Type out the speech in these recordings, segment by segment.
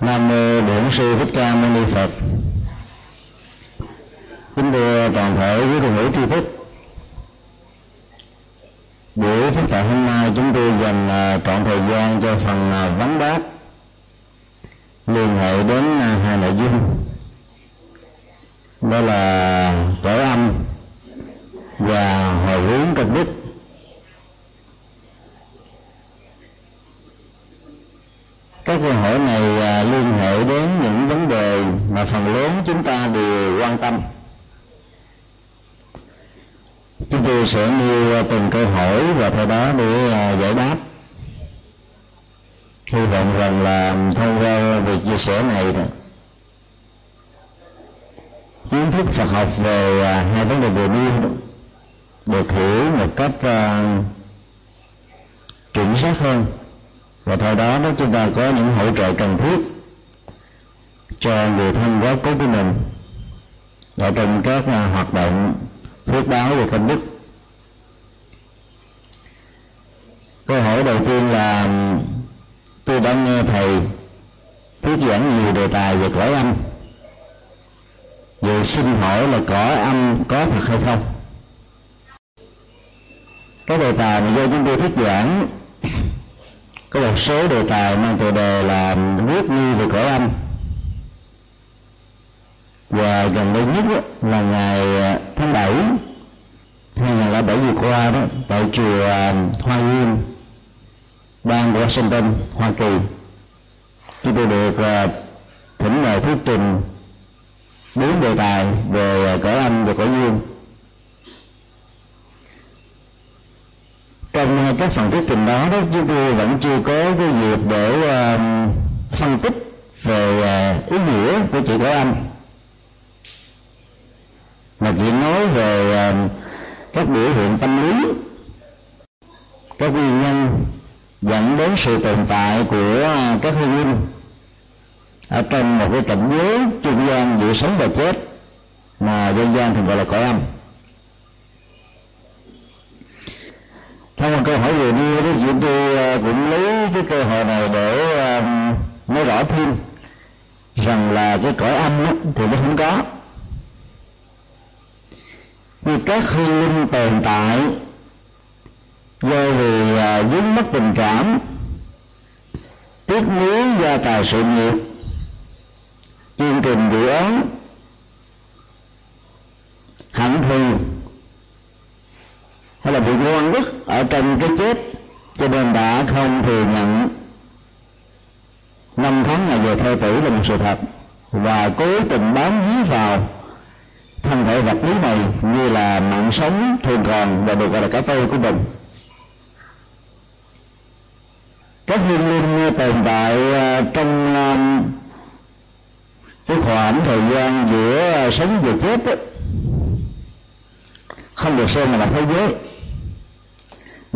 nam mô bổn sư thích ca mâu ni phật. Kính thưa toàn thể quý đồng hữu tri thức. Buổi phát tại hôm nay chúng tôi dành à, trọn thời gian cho phần à, vấn đáp liên hệ đến à, hai nội dung. Đó là tổ âm và hồi hướng công đức. Các câu hỏi này à, liên hệ đến những vấn đề mà phần lớn chúng ta đều quan tâm. Chúng tôi sẽ nêu từng câu hỏi và theo đó để à, giải đáp. Hy vọng rằng là thông qua việc chia sẻ này đó kiến thức Phật học về à, hai vấn đề vừa nêu được hiểu một cách uh, chuẩn xác hơn và thời đó đó chúng ta có những hỗ trợ cần thiết cho người thân quá cố của mình. Ở trong các à, hoạt động phước báo và công đức. Câu hỏi đầu tiên là, tôi đã nghe thầy thuyết giảng nhiều đề tài về cõi âm. Vậy xin hỏi là cõi âm có thật hay không? Cái đề tài mà do chúng tôi thuyết giảng có một số đề tài mang tựa đề là viết nghi về cõi âm. Và gần đây nhất là ngày à, tháng 7 2007 vừa qua đó, tại chùa à, Hoa Nghiêm, bang Washington, Hoa Kỳ. Chúng tôi được à, thỉnh mời thuyết trình bốn đề tài về cõi âm và cõi dương. Trong các phần thuyết trình đó đó chúng tôi vẫn chưa có cái dịp để uh, phân tích về uh, ý nghĩa của chữ cõi âm mà chỉ nói về uh, các biểu hiện tâm lý các nguyên nhân dẫn đến sự tồn tại của các hương linh ở trong một cái cảnh giới trung gian giữa sống và chết mà dân gian thường gọi là cõi âm thông qua câu hỏi vừa đưa, đó chúng tôi à, cũng lấy cái cơ hội này để à, nói rõ thêm rằng là cái cõi âm đó, thì nó không có. Như các hương linh tồn tại do vì à, vướng mất tình cảm tiếc nuối gia tài sự nghiệp chương trình dự án hạnh thù hay là bị ngoan đức ở trong cái chết cho nên đã không thừa nhận. Năm tháng ngày về thơ tử là một sự thật. Và cố tình bám víu vào thân thể vật lý này như là mạng sống thường còn và được gọi là cái tôi của mình. Các hương linh tồn tại à, trong à, cái khoảng thời gian giữa à, sống và chết ấy, không được xem là thế giới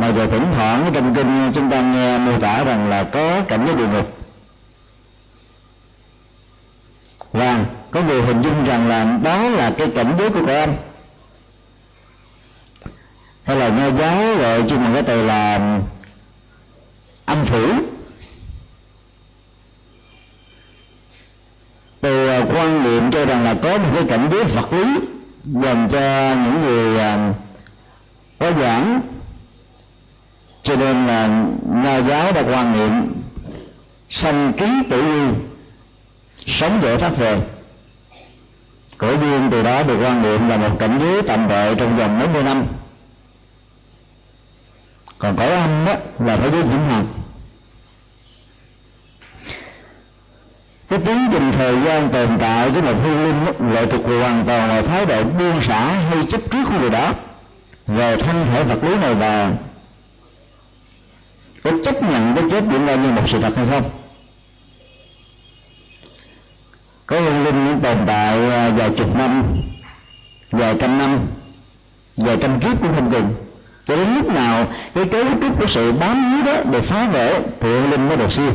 mà giờ thỉnh thoảng trong kinh chúng ta nghe mô tả rằng là có cảnh giới địa ngục. Và có người hình dung rằng là đó là cái cảnh giới của cõi âm hay là nho giáo gọi chung bằng cái từ là âm phủ. Từ à, quan niệm cho rằng là có một cái cảnh giới vật lý dành cho những người à, có giảng cho nên là nho giáo đã quan niệm, sanh ký tử vi sống dễ thoát về. Cõi duyên từ đó được quan niệm là một cảnh giới tạm bợ trong vòng mấy mươi năm. Còn cõi âm đó là thế giới vĩnh hằng. Cái tiến trình thời gian tồn tại của một hương linh lệ thuộc hoàn toàn vào thái độ buông xả hay chấp trước của người đó. Về thân thể vật lý này và có chấp nhận cái chết diễn ra như một sự thật hay không? Có hương linh những tồn tại à, vài chục năm, vài trăm năm, vài trăm kiếp cũng không cùng. cho đến lúc nào cái cấu trúc của sự bám víu đó được phá vỡ, thì hương linh mới được siêu.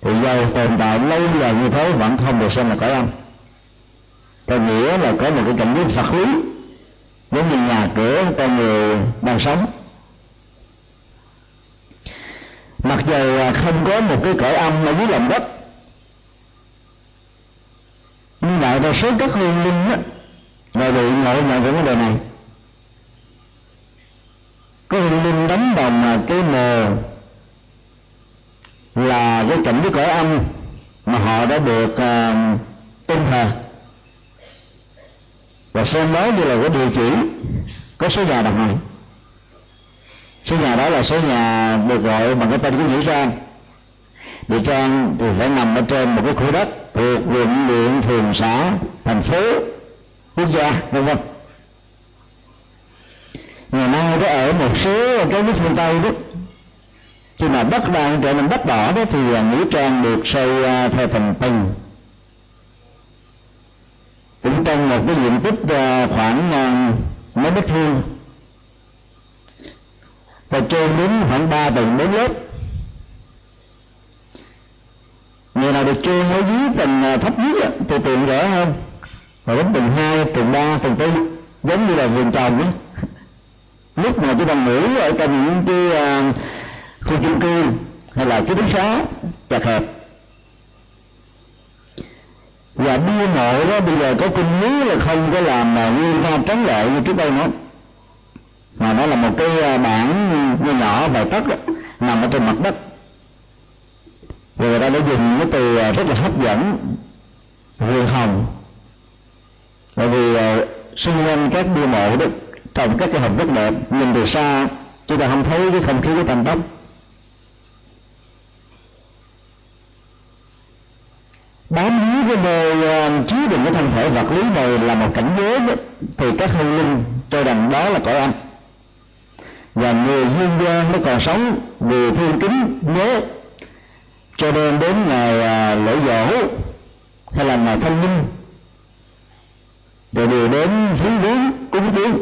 Thì dầu tồn tại lâu dài như thế, vẫn không được xem là cõi âm. Theo nghĩa là có một cái cảnh giới phật lý, giống như nhà cửa, con người đang sống mặc dù không có một cái cõi âm ở dưới lòng đất nhưng lại đa số các hương linh á là bị ngộ nhận cái vấn đề này. Có hương linh đánh đồng mà cái mồ là cái cảnh cái cõi âm mà họ đã được ờ, uh, tôn thờ. Và xem đó như là cái địa chỉ có số nhà đằng này số nhà đó là số nhà được gọi bằng cái tên của nghĩa trang. Nghĩa trang thì phải nằm ở trên một cái khu đất thuộc quận huyện phường xã thành phố quốc gia vân vân. Ngày nay đó ở một số cái nước phương tây đó. Khi mà đất đang trở nên đất đỏ đó thì à, nghĩa trang được xây à, theo thành tầng, cũng trong một cái diện tích à, khoảng mấy mét vuông và trên đến khoảng ba tầng bốn lớp. Người nào được chôn ở dưới tầng à, thấp nhất thì tiện rẻ hơn. Và đến tầng hai tầng ba tầng tư giống như là vườn trồng ấy lúc mà tôi đang ngủ ở trong những cái uh, khu chung cư hay là ký túc xá chặt hẹp. Và bia mộ đó bây giờ có kinh lý là không có làm mà nguyên ta trắng lệ như trước đây nữa mà nó là một cái ờ, bản bảng nhỏ nhỏ vài tấc nằm ở trên mặt đất. Người ta đã dùng cái từ ờ, rất là hấp dẫn vườn hồng. Bởi vì ờ, xung quanh các bia mộ đó trồng các cái hồng rất đẹp nhìn từ xa chúng ta không thấy cái không khí cái thành tốc. Bám víu cái nơi chứa đựng cái thân thể vật lý này là một cảnh giới đó, thì các hương linh cho rằng đó là cõi âm và người dương gian nó còn sống vì thương kính nhớ. Cho nên đến ngày à, lễ dỗ hay là ngày thanh minh rồi đều đến phú viếng cúng viếng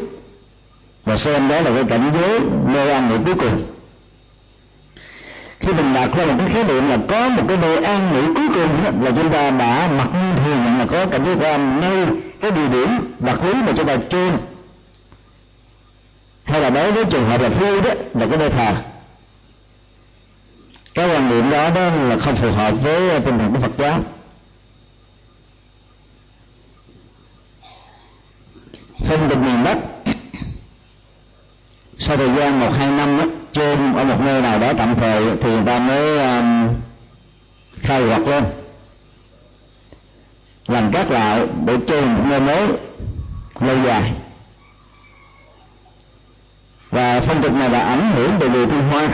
và xem đó là cái cảnh giới nơi an nghỉ cuối cùng. Khi mình đặt ra một cái khái niệm là có một cái nơi an nghỉ cuối cùng là chúng ta đã mặc nhiên thừa nhận là có cảnh giới quan nơi cái địa điểm vật lý mà chúng ta chôn hay là đối với trường hợp là phu đó là cái nơi thờ cái quan niệm đó đó là không phù hợp với tinh thần của Phật giáo. Phân định miền Bắc. Sau thời gian một hai năm đó, chôn ở một nơi nào đó tạm thời thì người ta mới um, khai quật lên. Làm các lại để chôn một nơi mới lâu dài và phong tục này là ảnh hưởng từ người Trung Hoa.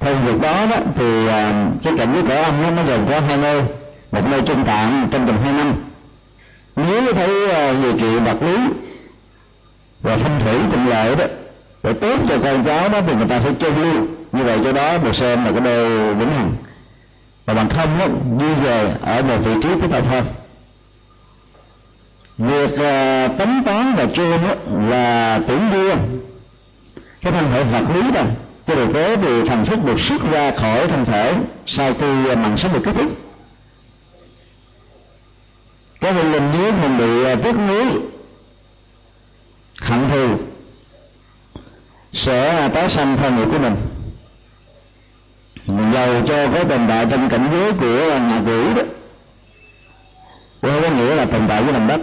Theo việc đó đó thì à, cái cảnh giới cõi âm nó nó gồm có hai nơi. Một nơi trung tạng trong vòng hai năm. Nếu thấy nhiều chuyện vật lý và phong thủy thuận lợi đó để tốt cho con cháu đó thì người ta phải chôn lưu. Như vậy cho đó được xem là cái nơi vĩnh hằng. Và bằng không đó, như về ở một vị trí của hợp hơn việc à, uh, tính toán và chôn là tưởng đưa cái thân thể vật lý đó cho điều tế thì thần thức được xuất ra khỏi thân thể sau khi à, mạng sống được kết thúc. Cái hồn linh nếu mình bị à, tiếc nuối, hận thù, sẽ à, tái sanh theo nghiệp của mình. Mình giàu cho cái tồn tại trong cảnh giới của nhà quỷ đó. Không có nghĩa là tồn tại với lòng đất.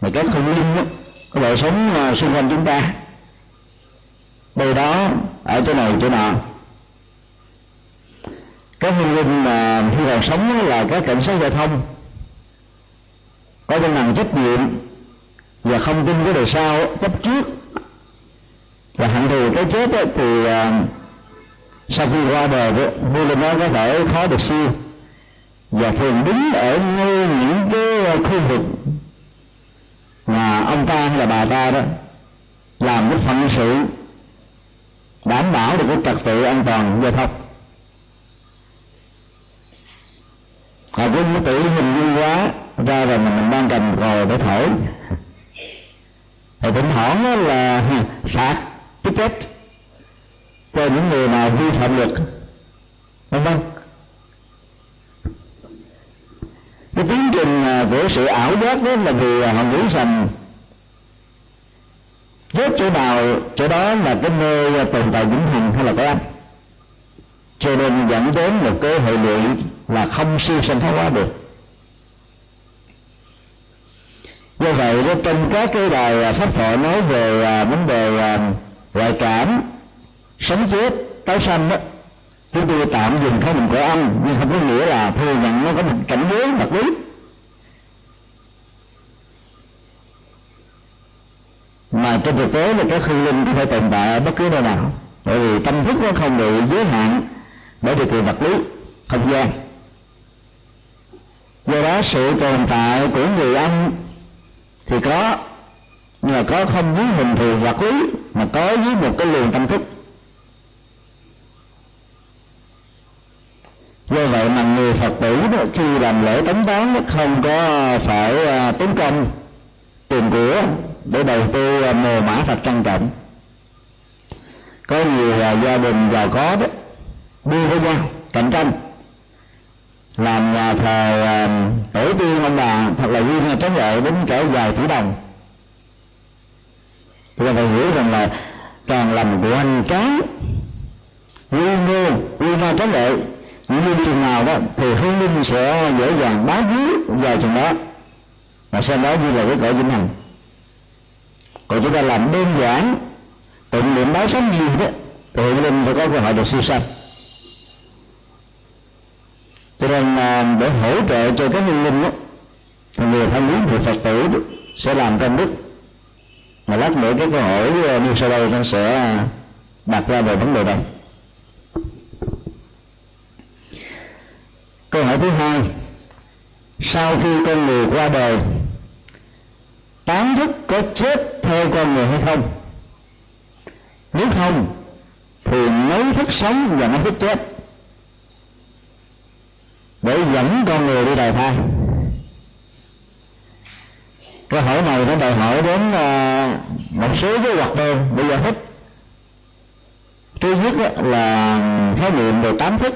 Mà các không linh đó có đời sống xung quanh chúng ta đây đó ở chỗ này chỗ nọ. Các hương linh mà khi còn sống là các cảnh sát giao thông. Có cái năng trách nhiệm và không tin cái đời sau chấp trước. Và hạnh thù cái chết ấy, thì uh, sau khi qua đời vua lên đó có thể khó được siêu. Và thường đứng ở ngay những cái khu vực mà ông ta hay là bà ta đó làm cái phận sự đảm bảo được cái trật tự an toàn giao thông. Họ cũng tự hình dung quá ra rồi mình, mình đang cầm còi để thổi. Thì thỉnh thoảng là phạt ticket cho những người nào vi phạm luật. Vân vân cái tiến trình à, của sự ảo giác đó là vì họ nghĩ rằng rốt chỗ nào chỗ đó là cái nơi à, tồn tại vĩnh hằng hay là cái âm? Cho nên dẫn đến một cái hệ lụy là không siêu sanh thoát hóa được. Do vậy đó, trong các cái bài à, pháp thoại nói về à, vấn đề ngoại cảm sống chết tái sanh đó chúng tôi tạm dùng khái niệm của anh nhưng không có nghĩa là thừa nhận nó có một cảnh giới vật lý. Mà trên thực tế là các hương linh có thể tồn tại ở bất cứ nơi nào. Bởi vì tâm thức nó không bị giới hạn bởi điều kiện vật lý không gian. Do đó sự tồn tại của người âm thì có nhưng mà có không dưới hình thù vật lý mà có dưới một cái luồng tâm thức. Do vậy mà người phật tử đó, khi làm lễ tống tán không có phải à, tốn công tiền của để đầu tư à, mồ mã thật trang trọng. Có nhiều à, gia đình giàu có đó đua với nhau, cạnh tranh. Làm nhà thờ à, tổ tiên ông bà thật là duyên trấn lệ đến cả vài tỷ đồng. Chúng ta phải hiểu rằng là càng làm hoành tráng, quy mô quy mô trấn lệ những chừng nào đó thì hương linh sẽ dễ dàng bám víu vào chừng đó. Và sau đó như là cái cõi vĩnh hằng còn chúng ta làm đơn giản tụng niệm báo sống gì đó thì hiện linh sẽ có cơ hội được siêu sanh. Cho nên à, để hỗ trợ cho các nhân linh đó thì người thân quyến người phật tử đó, sẽ làm công đức. Mà lát nữa cái câu hỏi như sau đây nó sẽ à, đặt ra về vấn đề này. Câu hỏi thứ hai sau khi con người qua đời tán thức có chết theo con người hay không? Nếu không, thì mấy thức sống và mấy thức chết. Để dẫn con người đi đầu thai. Câu hỏi này nó đòi hỏi đến ờ, một số cái hoạt đơn bây giờ thích thứ nhất là khái niệm về tám thức.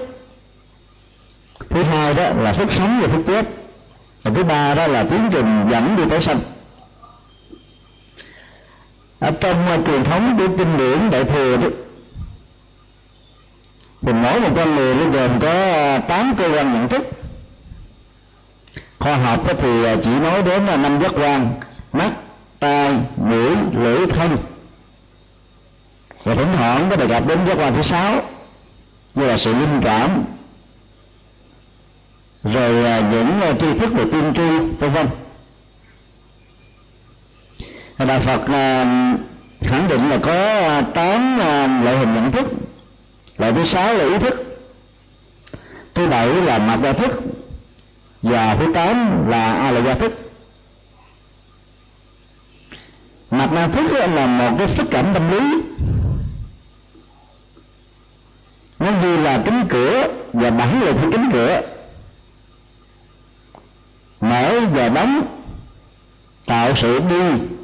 Thứ hai đó là thức sống và thức chết. Và thứ ba đó là tiến trình dẫn đi tới sanh ở trong uh, truyền thống của kinh điển đại thừa đó thì mỗi một con người nó gồm có uh, tám cơ quan nhận thức. Khoa học thì uh, chỉ nói đến là năm giác quan mắt tai mũi lưỡi thân. Và thỉnh thoảng có đề cập đến giác quan thứ sáu như là sự linh cảm rồi những tri thức về tiên tri vân vân đạo phật à, khẳng định là có à, tám à, loại hình nhận thức. Loại thứ sáu là ý thức. Thứ bảy là mặt gia thức. Và thứ tám là a la gia thức. Mặt na thức là một cái phức cảm tâm lý. Nó như là cánh cửa và bản lực của cánh cửa. Mở và đóng tạo sự đi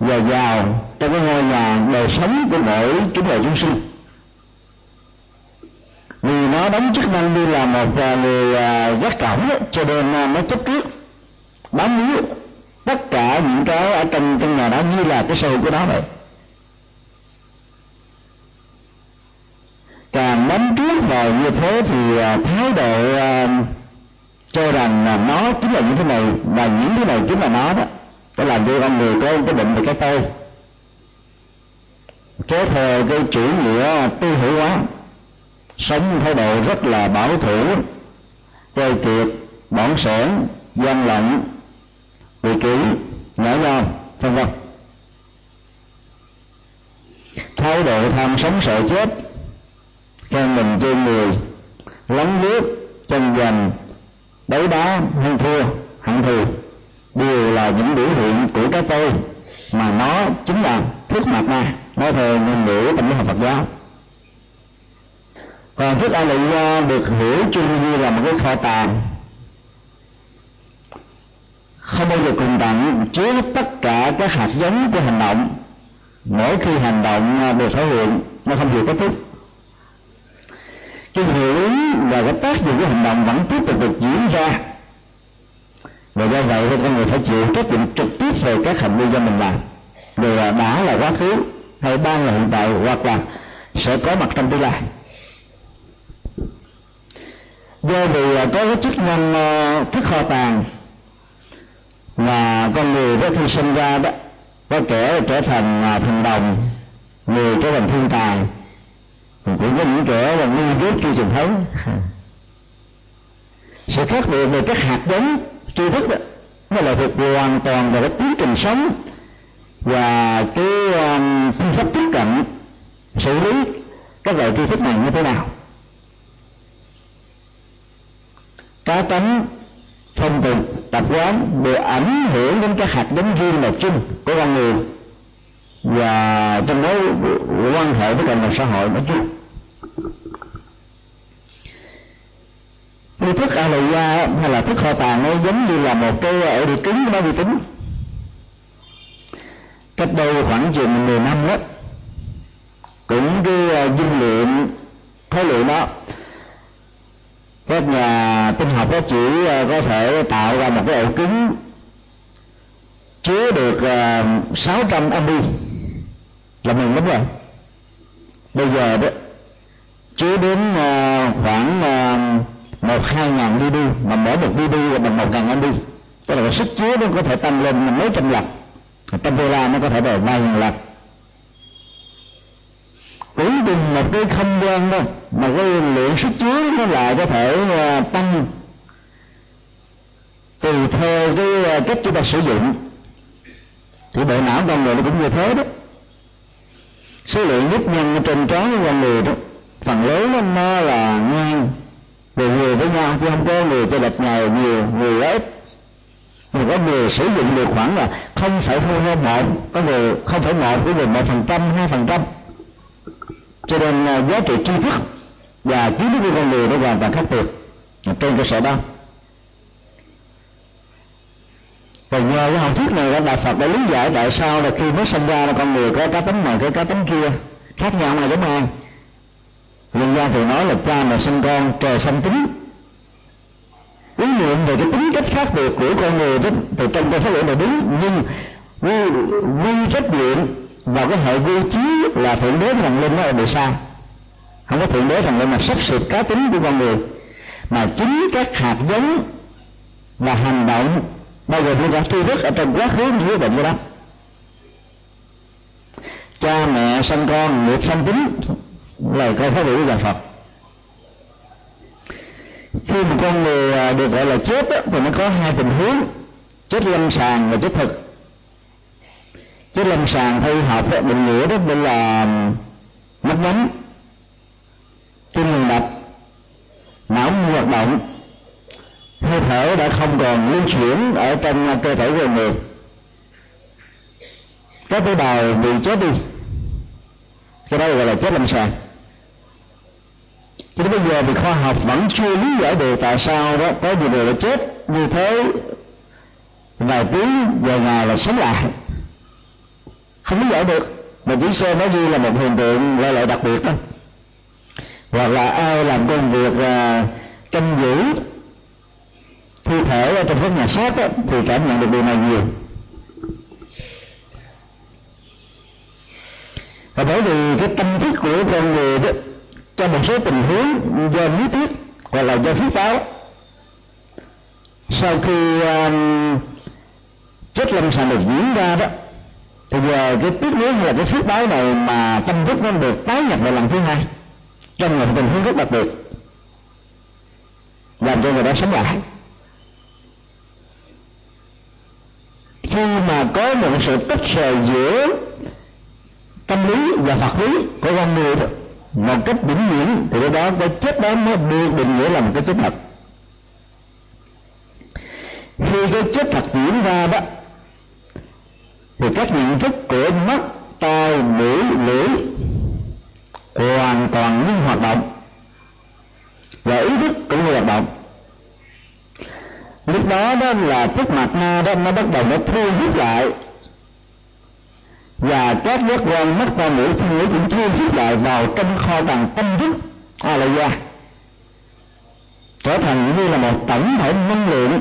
và vào trong cái ngôi nhà đời sống của mỗi chúng đời chúng sinh. Vì nó đóng chức năng như là một à, người à, gác cổng cho nên à, nó chấp trước, bám víu tất cả những cái ở trong căn nhà đó như là cái sâu của nó vậy. Càng bám trước vào như thế thì thái độ cho rằng là nó chính là những thứ này và những thứ này chính là nó đó để làm cho con người có cái định về cái tôi. Kéo theo cái chủ nghĩa tư hữu hóa, sống thái độ rất là bảo thủ chơi kiệt bỏng sẻn gian lận, vị kỷ nhỏ nhon vân vân. Thái độ tham sống sợ chết khen mình cho người lấn lướt chân giành đấu đá hơn thua, hận thù đều là những biểu hiện của cái tôi mà nó chính là thức mặt ma, nói theo ngôn ngữ tâm lý học Phật giáo. Còn thức a lị à, được hiểu chung như là một cái kho tàng, không bao giờ cùng tặng chứa tất cả các hạt giống của hành động. Mỗi khi hành động à, được thể hiện, nó không chịu kết thúc. Cái hiệu ứng và cái tác dụng của hành động vẫn tiếp tục được diễn ra và do vậy thì con người phải chịu trách nhiệm trực tiếp về các hành vi do mình làm. Dù là đã là quá khứ hay đang là hiện tại, hoặc là sẽ có mặt trong tương lai. Do vì có cái chức năng ờ, thức kho tàng mà con người đó khi sinh ra đó, có kẻ trở thành ờ, thần đồng, người trở thành thiên tài cũng có những kẻ là ngu dốt chưa truyền thống. Sự khác biệt về các hạt giống tri thức đó. Nó là thuộc hoàn toàn về cái tiến trình sống và cái um, phương pháp tiếp cận xử lý các loại tri thức này như thế nào. Cá tánh phong tục tập quán đều ảnh hưởng đến các hạt giống riêng là chung của con người và trong đó quan hệ với cộng đồng xã hội nói chung. Như thức a lì hay là thức kho tàng nó giống như là một cái ờ, ổ đĩa cứng nó vi tính cách đây khoảng chừng 10 năm đó, cũng cái ờ, dung lượng, khối lượng đó, các nhà tinh học đó chỉ ờ, có thể tạo ra một cái ổ cứng chứa được 600 âm là mừng lắm rồi. Bây giờ đó, chứa đến khoảng một, hai ngàn đi mà mỗi một đi là bằng một ngàn anh đi. Tức là cái sức chứa nó có thể tăng lên mấy trăm lần. Trăm đô la nó có thể là vài ngàn lần. Cũng cùng một cái không gian đó, mà cái lượng sức chứa nó lại có thể à, tăng tùy theo cái à, cách chúng ta sử dụng. Thì bộ não con người nó cũng như thế đó. Số lượng nhất nhân trên trán của con người đó, phần lớn nó là ngang về người với nhau chứ không có người cho lệch nhào nhiều người ít. Người có người sử dụng được khoảng là không phải hơn một, có người không phải một, có người một phần trăm, hai phần trăm. Cho nên à, giá trị tri thức và kiến thức của con người nó hoàn toàn khác biệt trên cơ sở đó. Và nhờ cái học thuyết này đạo Phật đã lý giải tại sao là khi mới sinh ra là con người có cá tính này cái cá tính kia, khác nhau này giống ai nhân gian thì nói là cha mà sinh con trời sanh tính. Ý niệm về cái tính cách khác biệt của con người đó thì trong cái pháp luận là đúng nhưng quy, quy trách nhiệm và cái hệ quy trí là thượng đế thần linh nó là bị sai. Không có thượng đế thần linh mà sắp xếp cá tính của con người. Mà chính các hạt giống và hành động bao gồm những cả tri thức ở trong quá khứ như bệnh đó. Cha mẹ sanh con nghiệp sanh tính lời câu phát biểu của nhà Phật. Khi một con người à, được gọi là chết thì nó có hai tình huống. Chết lâm sàng và chết thực. Chết lâm sàng theo học đó, định nghĩa đó bên là mất nhắm tim ngừng đập não ngừng hoạt động hơi thở đã không còn lưu chuyển ở trong à, cơ thể của người. Các tế bào bị chết đi. Cái đó gọi là chết lâm sàng cho đến bây giờ thì khoa học vẫn chưa lý giải được tại sao đó có nhiều người đã chết. Như thế vài tiếng vài ngày là sống lại. Không lý giải được. Mà chỉ xem nó như là một hiện tượng loại loại đặc biệt đó. Hoặc là ai làm công việc uh, canh giữ thi thể ở trong các nhà xác thì cảm nhận được điều này nhiều. Và bởi vì cái tâm thức của con người đó trong một số tình huống do lý thuyết hoặc là do phước báo sau khi um, chết lâm sàng được diễn ra đó thì giờ cái tiếc nuối hay là cái phước báo này mà tâm thức nó được tái nhập lại lần thứ hai trong một tình huống rất đặc biệt làm cho người đó sống lại. Khi mà có một sự tách rời giữa tâm lý và phật lý của con người đó một cách vĩnh viễn thì cái đó cái chết đó mới được định nghĩa là một cái chết thật. Khi cái chết thật diễn ra đó, thì các nhận thức của mắt, tai, mũi, lưỡi hoàn toàn ngưng hoạt động và ý thức cũng như hoạt động. Lúc đó đó là thức mặt na đó nó bắt đầu nó thu hút lại và các giác quan mắt tai mũi thân ngữ cũng thu hút lại vào trong kho tàng tâm thức. A la gia trở thành như là một tổng thể năng lượng.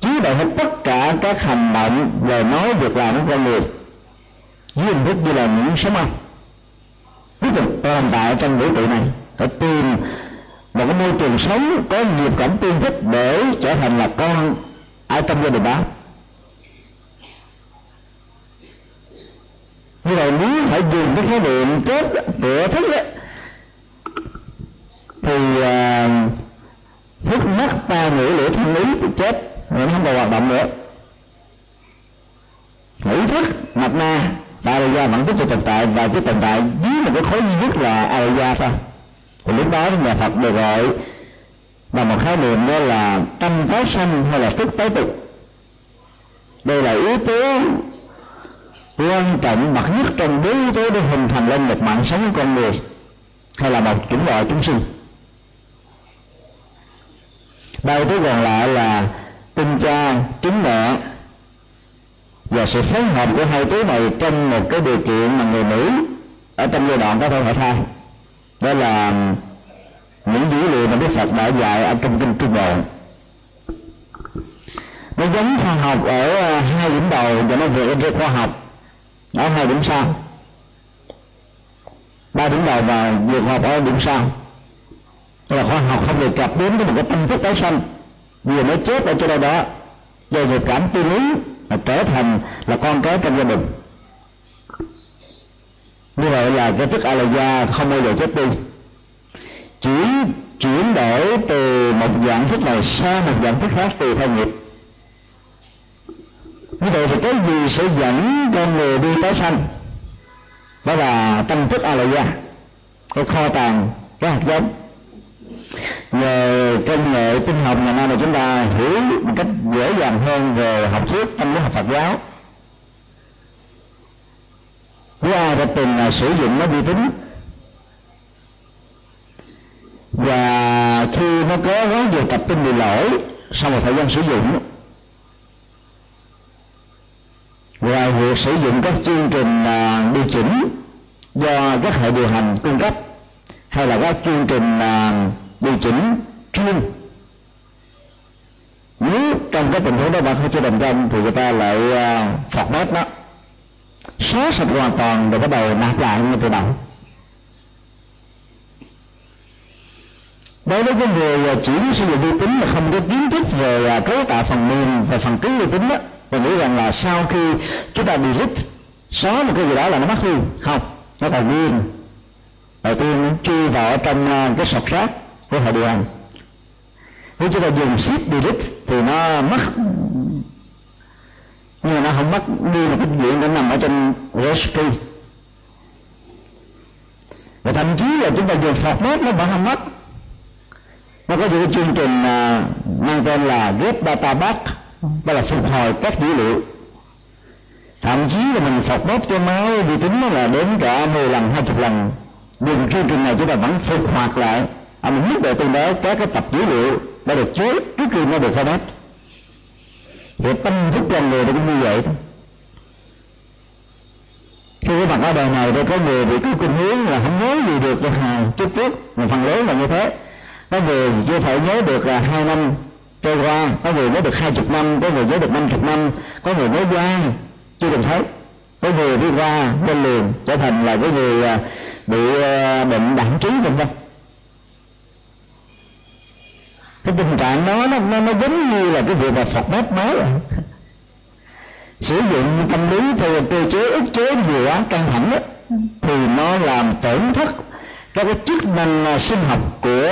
Chứa đựng hết tất cả các hành động lời nói, việc làm của con người dưới hình thức như là những sống âm. Tiếp tục tồn tại trong vũ trụ này. Phải tìm một cái môi trường sống có nhiều cảm tương thích để trở thành là con ở trong gia đình đó. Như vậy nếu phải dùng cái khái niệm chết của thức đó, thì à, thức mất ta ngữ lửa thân ý thì chết nó không còn hoạt động nữa. Ngữ thức mặt na đại ra vẫn tiếp tục tồn tại và cái tồn tại dưới một cái khối duy nhất là a thôi. Thì lúc đó nhà Phật được gọi bằng một khái niệm đó là tâm tái sanh hay là thức tái tục. Đây là yếu tố quan trọng bậc nhất trong bốn yếu tố để hình thành lên một mạng sống của con người, hay là một chủng loại chúng sinh. Ba yếu tố còn lại là tinh cha, chính mẹ và sự phối hợp của hai tứ này trong một cái điều kiện mà người nữ ở trong giai đoạn có thể hỏi thai đó là những dữ liệu mà Đức Phật đã dạy ở trong kinh Trung Bộ. Nó giống khoa học ở ờ, hai điểm đầu và nó vượt lên khoa học ở hai điểm sau. Ba điểm đầu và vượt học ở điểm sau. Tức là khoa học không đề cập đến cái một cái tâm thức tái sanh. Vừa mới chết ở chỗ đâu đó, do nghiệp cảm tư lý mà trở thành là con cái trong gia đình. Như vậy là cái thức a la gia không bao giờ chết đi. Chỉ chuyển đổi từ một dạng thức này sang một dạng thức khác tùy theo nghiệp như vậy thì cái gì sẽ dẫn con người đi tái sanh? Đó là tâm thức a la gia cái kho tàng, cái hạt giống. Nhờ công nghệ tinh học ngày nay mà chúng ta hiểu một cách dễ dàng hơn về học thuyết tâm lý học Phật giáo. Nếu ai đã từng là sử dụng nó vi tính. Và khi nó có quá nhiều tập tin bị lỗi, sau một thời gian sử dụng ngoài việc sử dụng các chương trình à, điều chỉnh do các hệ điều hành cung cấp, hay là các chương trình à, điều chỉnh chuyên. Nếu trong cái tình huống đó bạn không chưa thành công thì người ta lại à, phạt phọt bớt đó. Xóa sạch hoàn toàn rồi bắt đầu nạp lại như từ đầu. Đối với cái người chỉ sử dụng vi tính mà không có kiến thức về cấu tạo phần mềm và phần cứng vi tính đó và nghĩ rằng là sau khi chúng ta delete xóa một cái gì đó là nó mất đi. Không, nó còn nguyên. Đầu tiên nó chui vào trong à, cái sọt rác của hệ điều hành. Nếu chúng ta dùng shift delete thì nó mất, nhưng mà nó không mất đi một cái diện nó nằm ở trong registry và thậm chí là chúng ta dùng format nó vẫn không mất. Nó có những chương trình à, mang tên là get data back đó là phục hồi các dữ liệu. Thậm chí là mình format cho máy vi tính là đến cả 10 lần 20 lần. Dùng chương trình này chúng ta vẫn phục hoạt lại. Ở một mức độ tương đối các cái tập dữ liệu đã được chứa trước khi nó được format thì tâm thức con người nó cũng như vậy thôi. Khi cái mặt ở đời này đây có người thì cứ cùng hướng là không nhớ gì được à, chút trước mà phần lớn là như thế. Có người chưa phải nhớ được là hai năm trôi qua có người nhớ được hai chục năm có người nhớ được năm chục năm có người mới dai chưa từng thấy. Có người đi qua bên liền trở thành là cái người à, bị à, bệnh đẳng trí vân vân. Cái tình trạng đó nó, nó, nó giống như là cái việc mà phật bếp nói rồi sử dụng tâm lý theo cơ chế ức chế nhiều quá căng thẳng đó thì nó làm tổn thất các cái chức năng à, sinh học của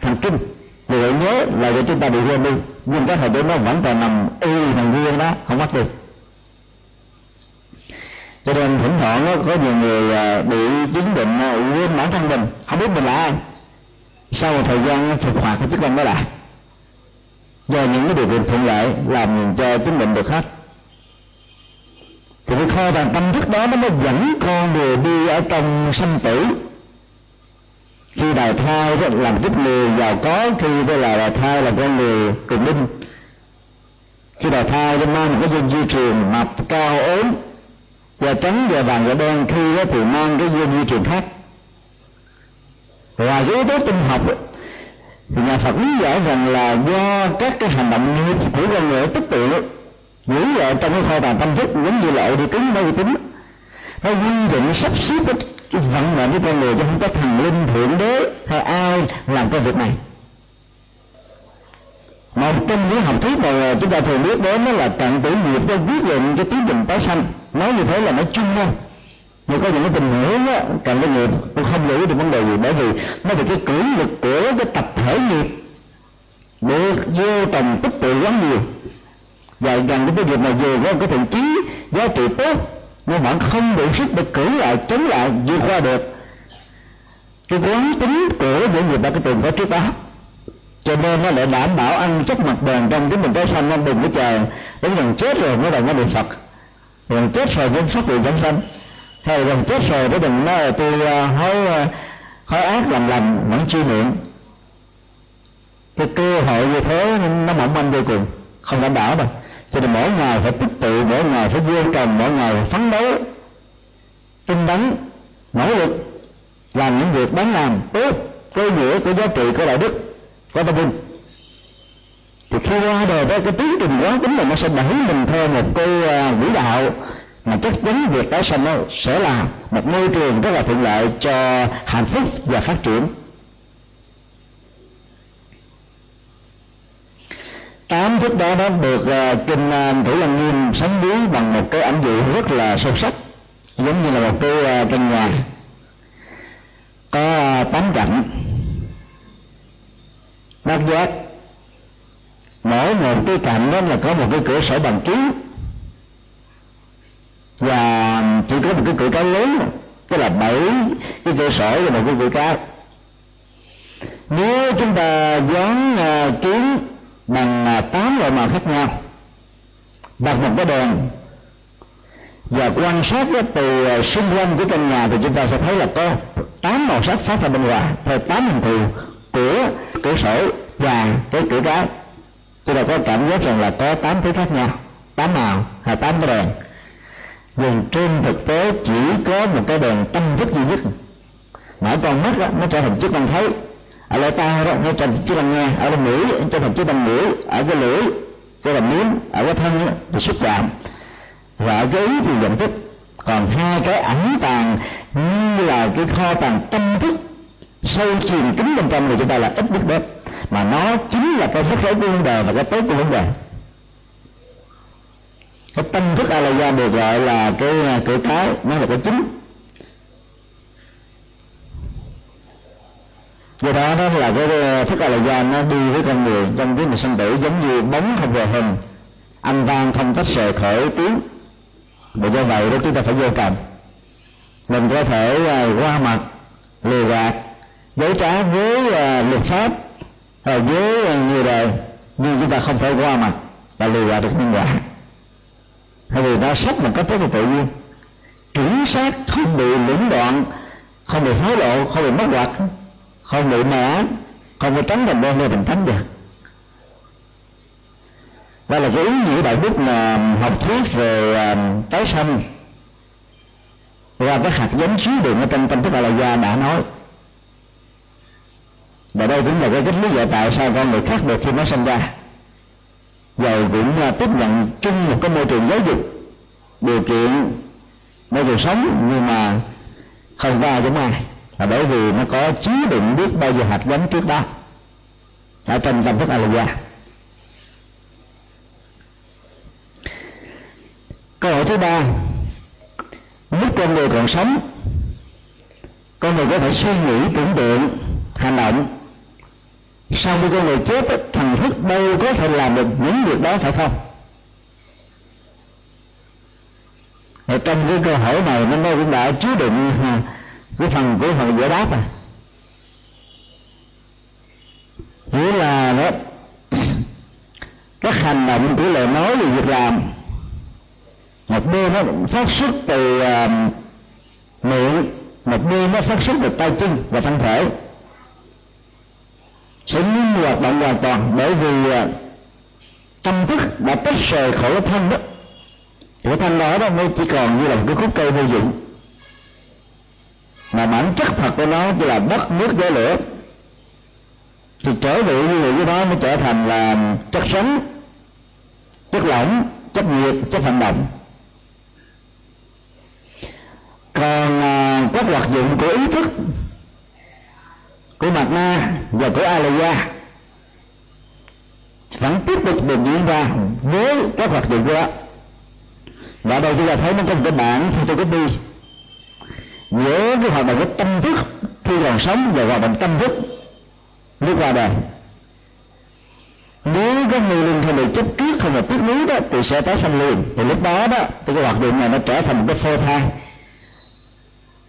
thần kinh vì vậy nhớ là để chúng ta bị quên đi, nhưng cái thời điểm nó vẫn còn nằm y nằm nguyên đó, không mất đi. Cho nên thỉnh thoảng có nhiều người à, bị chứng bệnh à, quên bản thân mình, không biết mình là ai. Sau một thời gian, phục hoạt cái chức năng đó lại. Do những cái điều kiện thuận lợi làm cho chứng bệnh được hết. Thì cái kho tàng tâm thức đó, nó mới dẫn con người đi ở trong sanh tử khi đào thai đó, làm giúp người giàu có khi đó là đào thai là con người cùng đinh khi đào thai nó mang một cái dân di truyền mập cao ốm da trắng da vàng da đen khi đó thì mang cái dân di truyền khác. Ngoài cái yếu tố tinh học thì nhà Phật lý giải rằng là do các cái hành động nghiệp của con người tích tụ giữ lại trong cái kho tàng tâm thức giống như là đi cứng đâu tính nó quy định sắp xếp cái vận mệnh của con người chứ không có thần linh thượng đế hay ai làm cái việc này. Một trong những học thuyết mà chúng ta thường biết đến đó là tận tử nghiệp nó quyết định cái tiến trình tái sanh. Nói như thế là nói chung thôi. nhưng có những cái tình huống á, cần cái nghiệp cũng không lưu được vấn đề gì bởi vì nó về cái cưỡng lực của cái tập thể nghiệp. Được vô trồng tích tụ quá nhiều. Và gần cái việc này vừa có cái thiện chí giá trị tốt nhưng bạn không đủ sức để cưỡng lại, chống lại, vượt qua được. Cái quán tính của những người ta cái từng có trước đó, cho nên nó lại đảm bảo ăn chất mặt bền trong cái mình trái xanh anh đừng có chờ đến gần chết rồi mới đầu nó được phật. Gần chết rồi mới phát hiện chúng sanh hay gần chết rồi để đừng nói tôi à, hối à, hối ác làm lành, vẫn chưa niệm cái cơ hội như thế, nó mỏng manh vô cùng, không đảm bảo đâu cho nên mỗi ngày phải tích tụ, mỗi ngày phải vươn trồng mỗi ngày phải phấn đấu, tinh tấn, nỗ lực làm những việc đáng làm tốt, có nghĩa, có giá trị, có đạo đức, có tâm linh. Thì khi qua đời đó cái tiến trình quá tính là nó sẽ đẩy mình theo một cái à, quỹ đạo mà chắc chắn việc tái sanh nó sẽ là một môi trường rất là thuận lợi cho hạnh phúc và phát triển. Tám thức đó đó được uh, kinh uh, thủ lăng nghiêm sánh ví bằng một cái ảnh dụ rất là sâu sắc giống như là một cái uh, căn nhà có uh, tám cạnh bát giác mỗi một cái cạnh đó là có một cái cửa sổ bằng kính. Và chỉ có một cái cửa cá lớn tức là bảy cái cửa sổ và một cái cửa cá. Nếu chúng ta dán uh, kiến bằng à, tám loại màu khác nhau. Đặt một cái đèn. Và quan sát từ à, xung quanh của căn nhà thì chúng ta sẽ thấy là có tám màu sắc phát ra bên ngoài theo tám hình thù của cửa sổ và cái cửa cái chúng ta có cảm giác rằng là có tám thứ khác nhau tám màu hay tám cái đèn. Nhưng trên thực tế chỉ có một cái đèn tâm thức duy nhất. Mở con mắt đó, nó trở thành chức năng thấy ở lỗ tai đó nó trên chiếc răng nghe ở trong mũi trên thành chiếc răng mũi ở cái lưỡi cái là miếng ở cái thân đó, thì xúc chạm và ở cái ý thì nhận thức. Còn hai cái ẩn tàng như là cái kho tàng tâm thức sâu chìm kín bên trong người chúng ta là ít biết đến. Mà nó chính là cái rắc rối của vấn đề và cái tốt của vấn đề. Cái tâm thức a la gia được gọi là cái à, cửa cái nó là cái chính. Do đó đó là cái ờ, thức là la gia nó đi với con người trong cái mình sanh tử giống như bóng không về hình. Âm vang không tách rời khởi tiếng. Và do vậy đó chúng ta phải vô cầm mình có thể uh, qua mặt lừa gạt dối trá với uh, luật pháp uh, với uh, người đời nhưng chúng ta không phải qua mặt và lừa gạt được nhân quả. Bởi vì nó sắp một cách rất là tự nhiên. Chuẩn xác không bị lũng đoạn không bị hối lộ không bị mất hoạt không bị nẻ, không có tránh thành đơn nơi mình tránh được. Đó là cái ý nghĩa đạo đức là học thuyết về à, tái sanh. Qua cái hạt giống chứa đựng ở trong tâm thức đại gia đã nói. Và đây cũng là cái cách lý giải tại sao con người khác biệt khi nó sinh ra. Dầu cũng uh, tiếp nhận chung một cái môi trường giáo dục điều kiện môi trường sống nhưng mà không có giống ai là bởi vì nó có chứa đựng biết bao giờ hạt giống trước đó. Ở trong tâm thức a câu hỏi thứ ba. Lúc con người còn sống, con người có thể suy nghĩ, tưởng tượng, hành động. Sau khi con người chết, thần thức đâu có thể làm được những việc đó, phải không? Ở trong cái câu hỏi này, nó cũng đã chứa đựng à, cái phần của phần giải đáp à. Nghĩa là đó các hành động của lời nói và việc làm. Một bên nó phát xuất từ uh, miệng một bên nó phát xuất từ tay chân và thân thể. Sẽ ngưng hoạt động hoàn toàn bởi vì uh, tâm thức đã tách rời khỏi cái thân đó. Cái thân đó đó mới chỉ còn như là một cái khúc cây vô dụng mà bản chất thật của nó chỉ là đất nước gió lửa. Thì trở vị như vậy với nó mới trở thành là chất sống chất lỏng chất nhiệt chất vận động. Còn à, các hoạt dụng của ý thức của mặt na và của alaya vẫn tiếp tục được diễn ra với các hoạt dụng đó. Và đây chúng ta thấy nó có một cái bản photocopy giữa cái hoạt động của tâm thức khi còn sống và hoạt động tâm thức lúc qua đời. Nếu cái người linh không bị chấp trước không là tiếc nuối đó thì sẽ tái sanh liền. Thì lúc đó đó thì cái hoạt động này nó trở thành một cái phôi thai.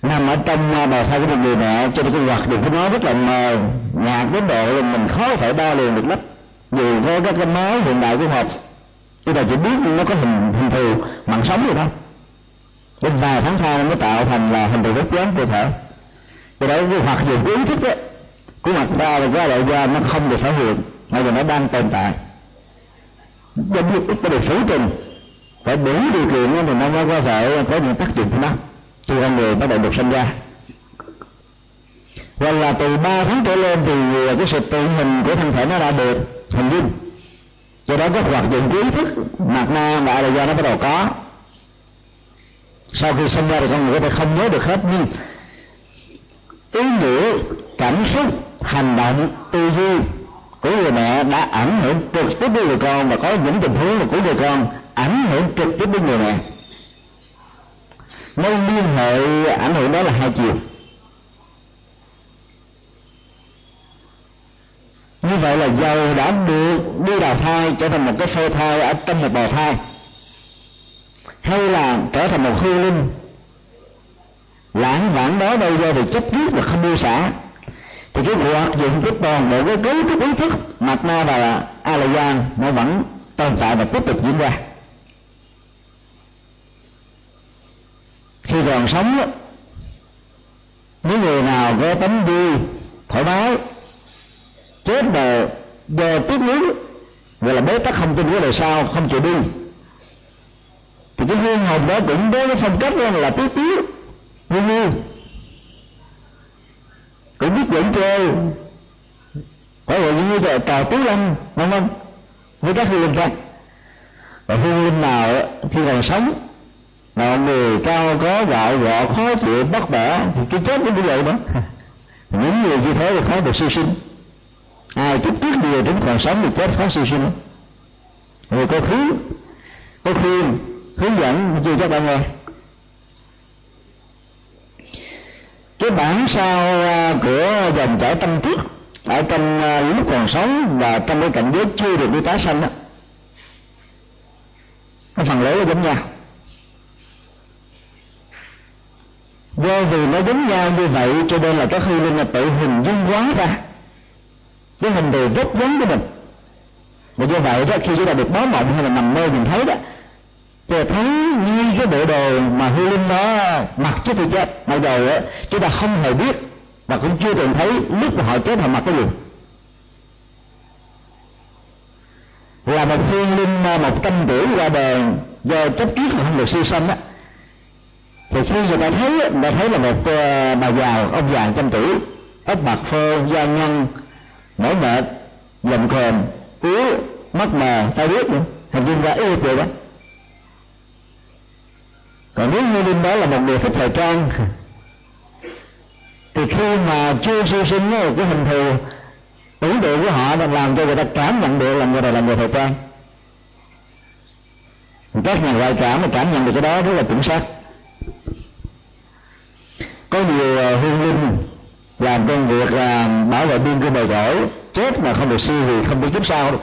Nằm ở trong à, bào thai của một người mẹ cho nên cái hoạt động của nó rất là mờ nhạt đến độ mình khó phải đo lường được lắm. Dù có các cái máy hiện đại của học chúng ta chỉ biết nó có hình hình thù mạng sống rồi thôi đến vài tháng sau nó mới tạo thành là hình thù rất dáng cơ thể. Do đó cái hoạt dụng ý thức ấy, của mặt ta và cái loại da nó không được thể hiện mà giờ nó đang tồn tại. Do biết có được sử trình phải đủ điều kiện thì nó mới có thể có những tác dụng của nó. Khi con người bắt đầu được sinh ra. Hoặc là từ 3 tháng trở lên thì à, cái sự tự hình của thân thể nó đã được hình dung. Do đó các hoạt dụng của ý thức mặt na và a nó bắt đầu có sau khi sinh ra thì con người có thể không nhớ được hết, nhưng ý nghĩa, cảm xúc, hành động, tư duy của người mẹ đã ảnh hưởng trực tiếp đến người con và có những tình huống của người con ảnh hưởng trực tiếp đến người mẹ. Mối liên hệ ảnh hưởng đó là hai chiều. Như vậy là dầu đã được đi đào thai trở thành một cái phôi thai ở trong một bào thai hay là trở thành một hư linh? Lãng vãng đó đâu do việc chấp trước và không buông xả. Thì cái hoạt dụng cái toàn bộ cái cấu trúc ý thức mặt na và a la gian nó vẫn tồn tại và tiếp tục diễn ra. Khi còn sống những người nào có tấm vui thoải mái, chết mà do tiếc nuối, gọi là bế tắc không tin của đời sau, không chịu đi thì cái hương hồn đó cũng với cái phong cách đó là tiếc tiếc vui vui cũng biết dẫn chơi có gọi như là cào tứ lâm vân vân. Với các hương linh khác. Và hương linh nào khi còn sống, mà người cao có gạo gọ khó chịu, bất bẻ thì cái chết cũng như vậy đó. Những người như thế thì khó được siêu sinh. Ai chút trước người đến còn sống thì chết khó siêu sinh. Người có hướng có khuyên hướng dẫn như các bạn nghe. Cái bản sao à, của dòng chảy tâm thức ở trong à, lúc còn sống và trong cái cảnh giới chưa được đi tái sanh đó. Cái phần lớn là giống nhau. Do vì nó giống nhau như vậy cho nên là các hư linh là tự hình dung hóa ra. Cái hình đồ rất giống của mình. Và do vậy đó, khi chúng ta được báo mộng hay là nằm mơ nhìn thấy đó thì thấy như cái bộ đồ mà hư linh đó mặc trước khi chết mặc dầu á, chúng ta không hề biết và cũng chưa từng thấy lúc mà họ chết họ mặc cái gì. Là một hương linh à, một trăm tuổi qua đời do chấp kiết mà không được siêu sanh á. Thì khi người ta thấy người ta thấy là một à, bà già ông già trăm tuổi ốc bạc phơ da nhăn mỏi mệt dầm khờm yếu mắt mờ tay biết nữa. Hình dung ra yêu vậy đó còn nếu như linh đó là một người thích thời trang thì khi mà chưa siêu sinh đó, cái hình thù tưởng tượng của họ đang làm cho người ta cảm nhận được là người này là người thời trang. Các nhà ngoại cảm mà cảm nhận được cái đó rất là chuẩn xác. Có nhiều ờ, hương linh làm công việc là bảo vệ biên cương bờ cõi chết mà không được siêu thì không biết kiếp sau đâu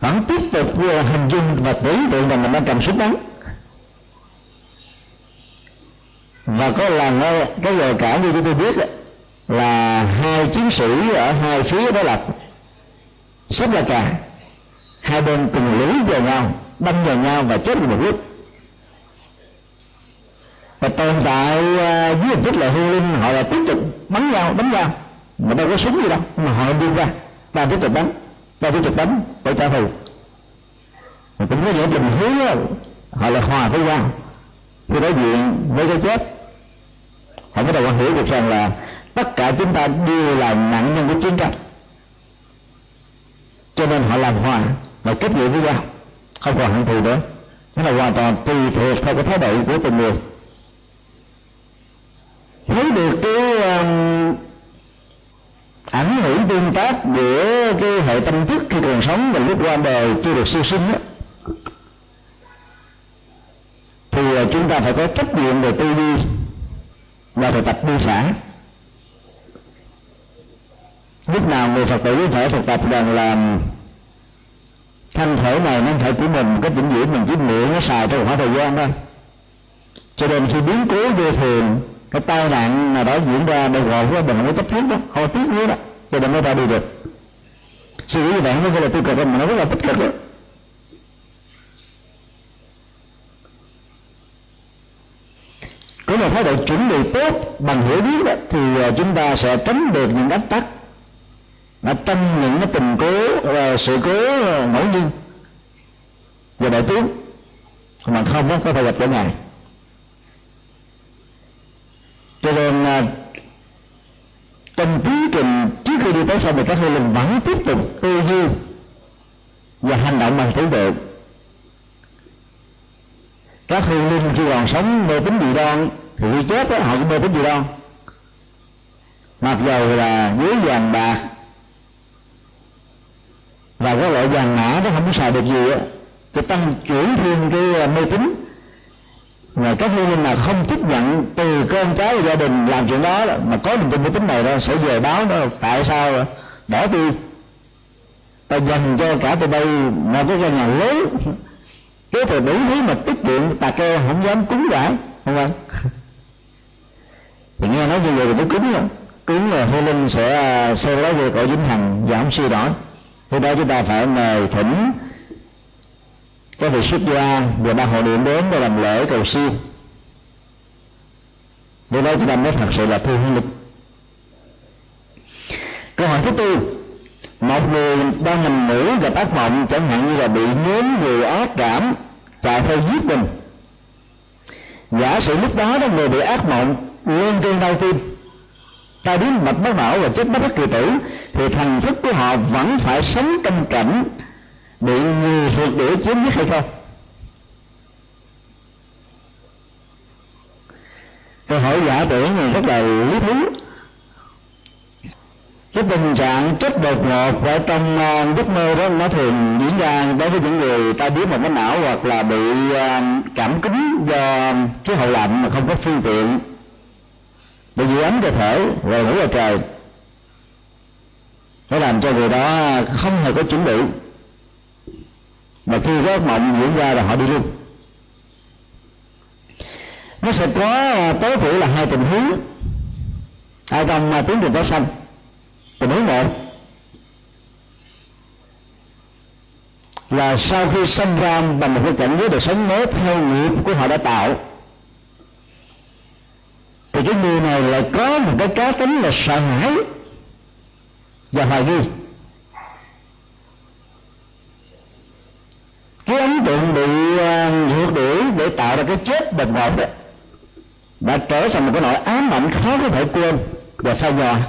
vẫn tiếp tục ờ, hình dung và tưởng tượng rằng mình đang cầm súng bắn. Và có lần ờ, cái giờ cả như chúng tôi biết là hai chiến sĩ ở hai phía đó là sắp là cả hai bên cùng lý vào nhau, đâm vào nhau và chết một lúc. Và tồn tại ờ, dưới hình thức là hương linh, họ là tiếp tục bắn nhau, đánh nhau. Mà đâu có súng gì đâu, mà họ đi ra ta tiếp tục bắn ta tiếp tục bắn để trả thù. Mà cũng có những tình huống họ là hòa với nhau. Khi đối diện với cái chết họ bắt đầu hiểu được rằng là tất cả chúng ta đều là nạn nhân của chiến tranh. Cho nên họ làm hòa và kết nghĩa với nhau không còn hận thù nữa. Nó là hoàn toàn tùy thuộc theo cái thái độ của từng người. Thấy được cái um, ảnh hưởng tương tác giữa cái hệ tâm thức khi còn sống và lúc qua đời chưa được siêu sinh đó, thì uh, chúng ta ta phải có trách nhiệm về tư duy và phải tập buông xả. Lúc nào người phật tử phải thực tập rằng là thân thể này nó thể của mình, cái vĩnh viễn mình chỉ mượn nó xài trong khoảng thời gian thôi. Cho nên khi biến cố vô thường, cái tai nạn nào đó diễn ra đột gọi với mình mới chấp trước đó họ tiếc nữa đó, cho nên mới ra đi được. Suy nghĩ như vậy nó phải là tiêu cực, mà nó rất là tích cực đó. Nếu một thái độ chuẩn bị tốt bằng hiểu biết đó, thì à, chúng ta sẽ tránh được những ách tắc. Ở trong những cái tình cố và sự cố à, ngẫu nhiên. Và đại tướng mà không đó, có thể gặp trở ngại cho nên à, trong tiến trình trước khi đi tới sau thì các hương linh vẫn tiếp tục tư duy và hành động bằng tưởng tượng các hương linh khi còn sống mê tín dị đoan thì khi chết đó, họ cũng mê tín gì đâu, mặc dầu là dưới vàng bạc và cái loại vàng mã nó không có xài được gì á thì tăng chuyển thêm cái ờ, mê tín. Mà các hương linh nào không tiếp nhận từ con cháu gia đình làm chuyện đó mà có niềm tin mê tín này đó sẽ về báo nó tại sao bỏ tôi ta dành cho cả tụi bay một cái căn nhà lớn. Cái thời đủ thứ mà tiết kiệm tà kê không dám cúng giải không ạ thì nghe nói như vậy thì nó cúng rồi cúng là hương linh sẽ à, xây lá về cội dính hằng và không suy đổi thì đó chúng ta phải mời thỉnh các vị xuất gia và ba hộ niệm đến để làm lễ cầu siêu. Để đó chúng ta mới thật sự là thu hương linh câu hỏi thứ tư, một người đang nằm ngủ gặp ác mộng, chẳng hạn như là bị nhóm người ác cảm, chạy theo giết mình. Giả sử lúc đó đó người bị ác mộng luôn cơn đau tim ta biến mạch máu não và chết bất đắc kỳ tử thì thần thức của họ vẫn phải sống trong cảnh bị người thuộc đuổi chiếm giết hay không? Câu hỏi giả tưởng này rất là lý thú. Cái tình trạng chết đột ngột ở trong uh, giấc mơ đó nó thường diễn ra đối với những người ta biết một cái não hoặc là bị uh, cảm cúm do khí hậu lạnh mà không có phương tiện để giữ ấm cơ thể, rồi ngủ vào trời. Nó làm cho người đó không hề có chuẩn bị. Mà khi có mộng diễn ra là họ đi luôn. Nó sẽ có à, tối thiểu là hai tình huống. Ở trong tiến trình tái sanh tình huống một là sau khi sinh ra bằng một cái cảnh giới đời sống mới theo nghiệp của họ đã tạo thì cái người này lại có một cái cá tính là sợ hãi và hoài nghi. Cái ấn tượng bị à, ngược đuổi để tạo ra cái chết đột ngột đó, đã trở thành một cái nỗi ám ảnh khó có thể quên và sao nhòa.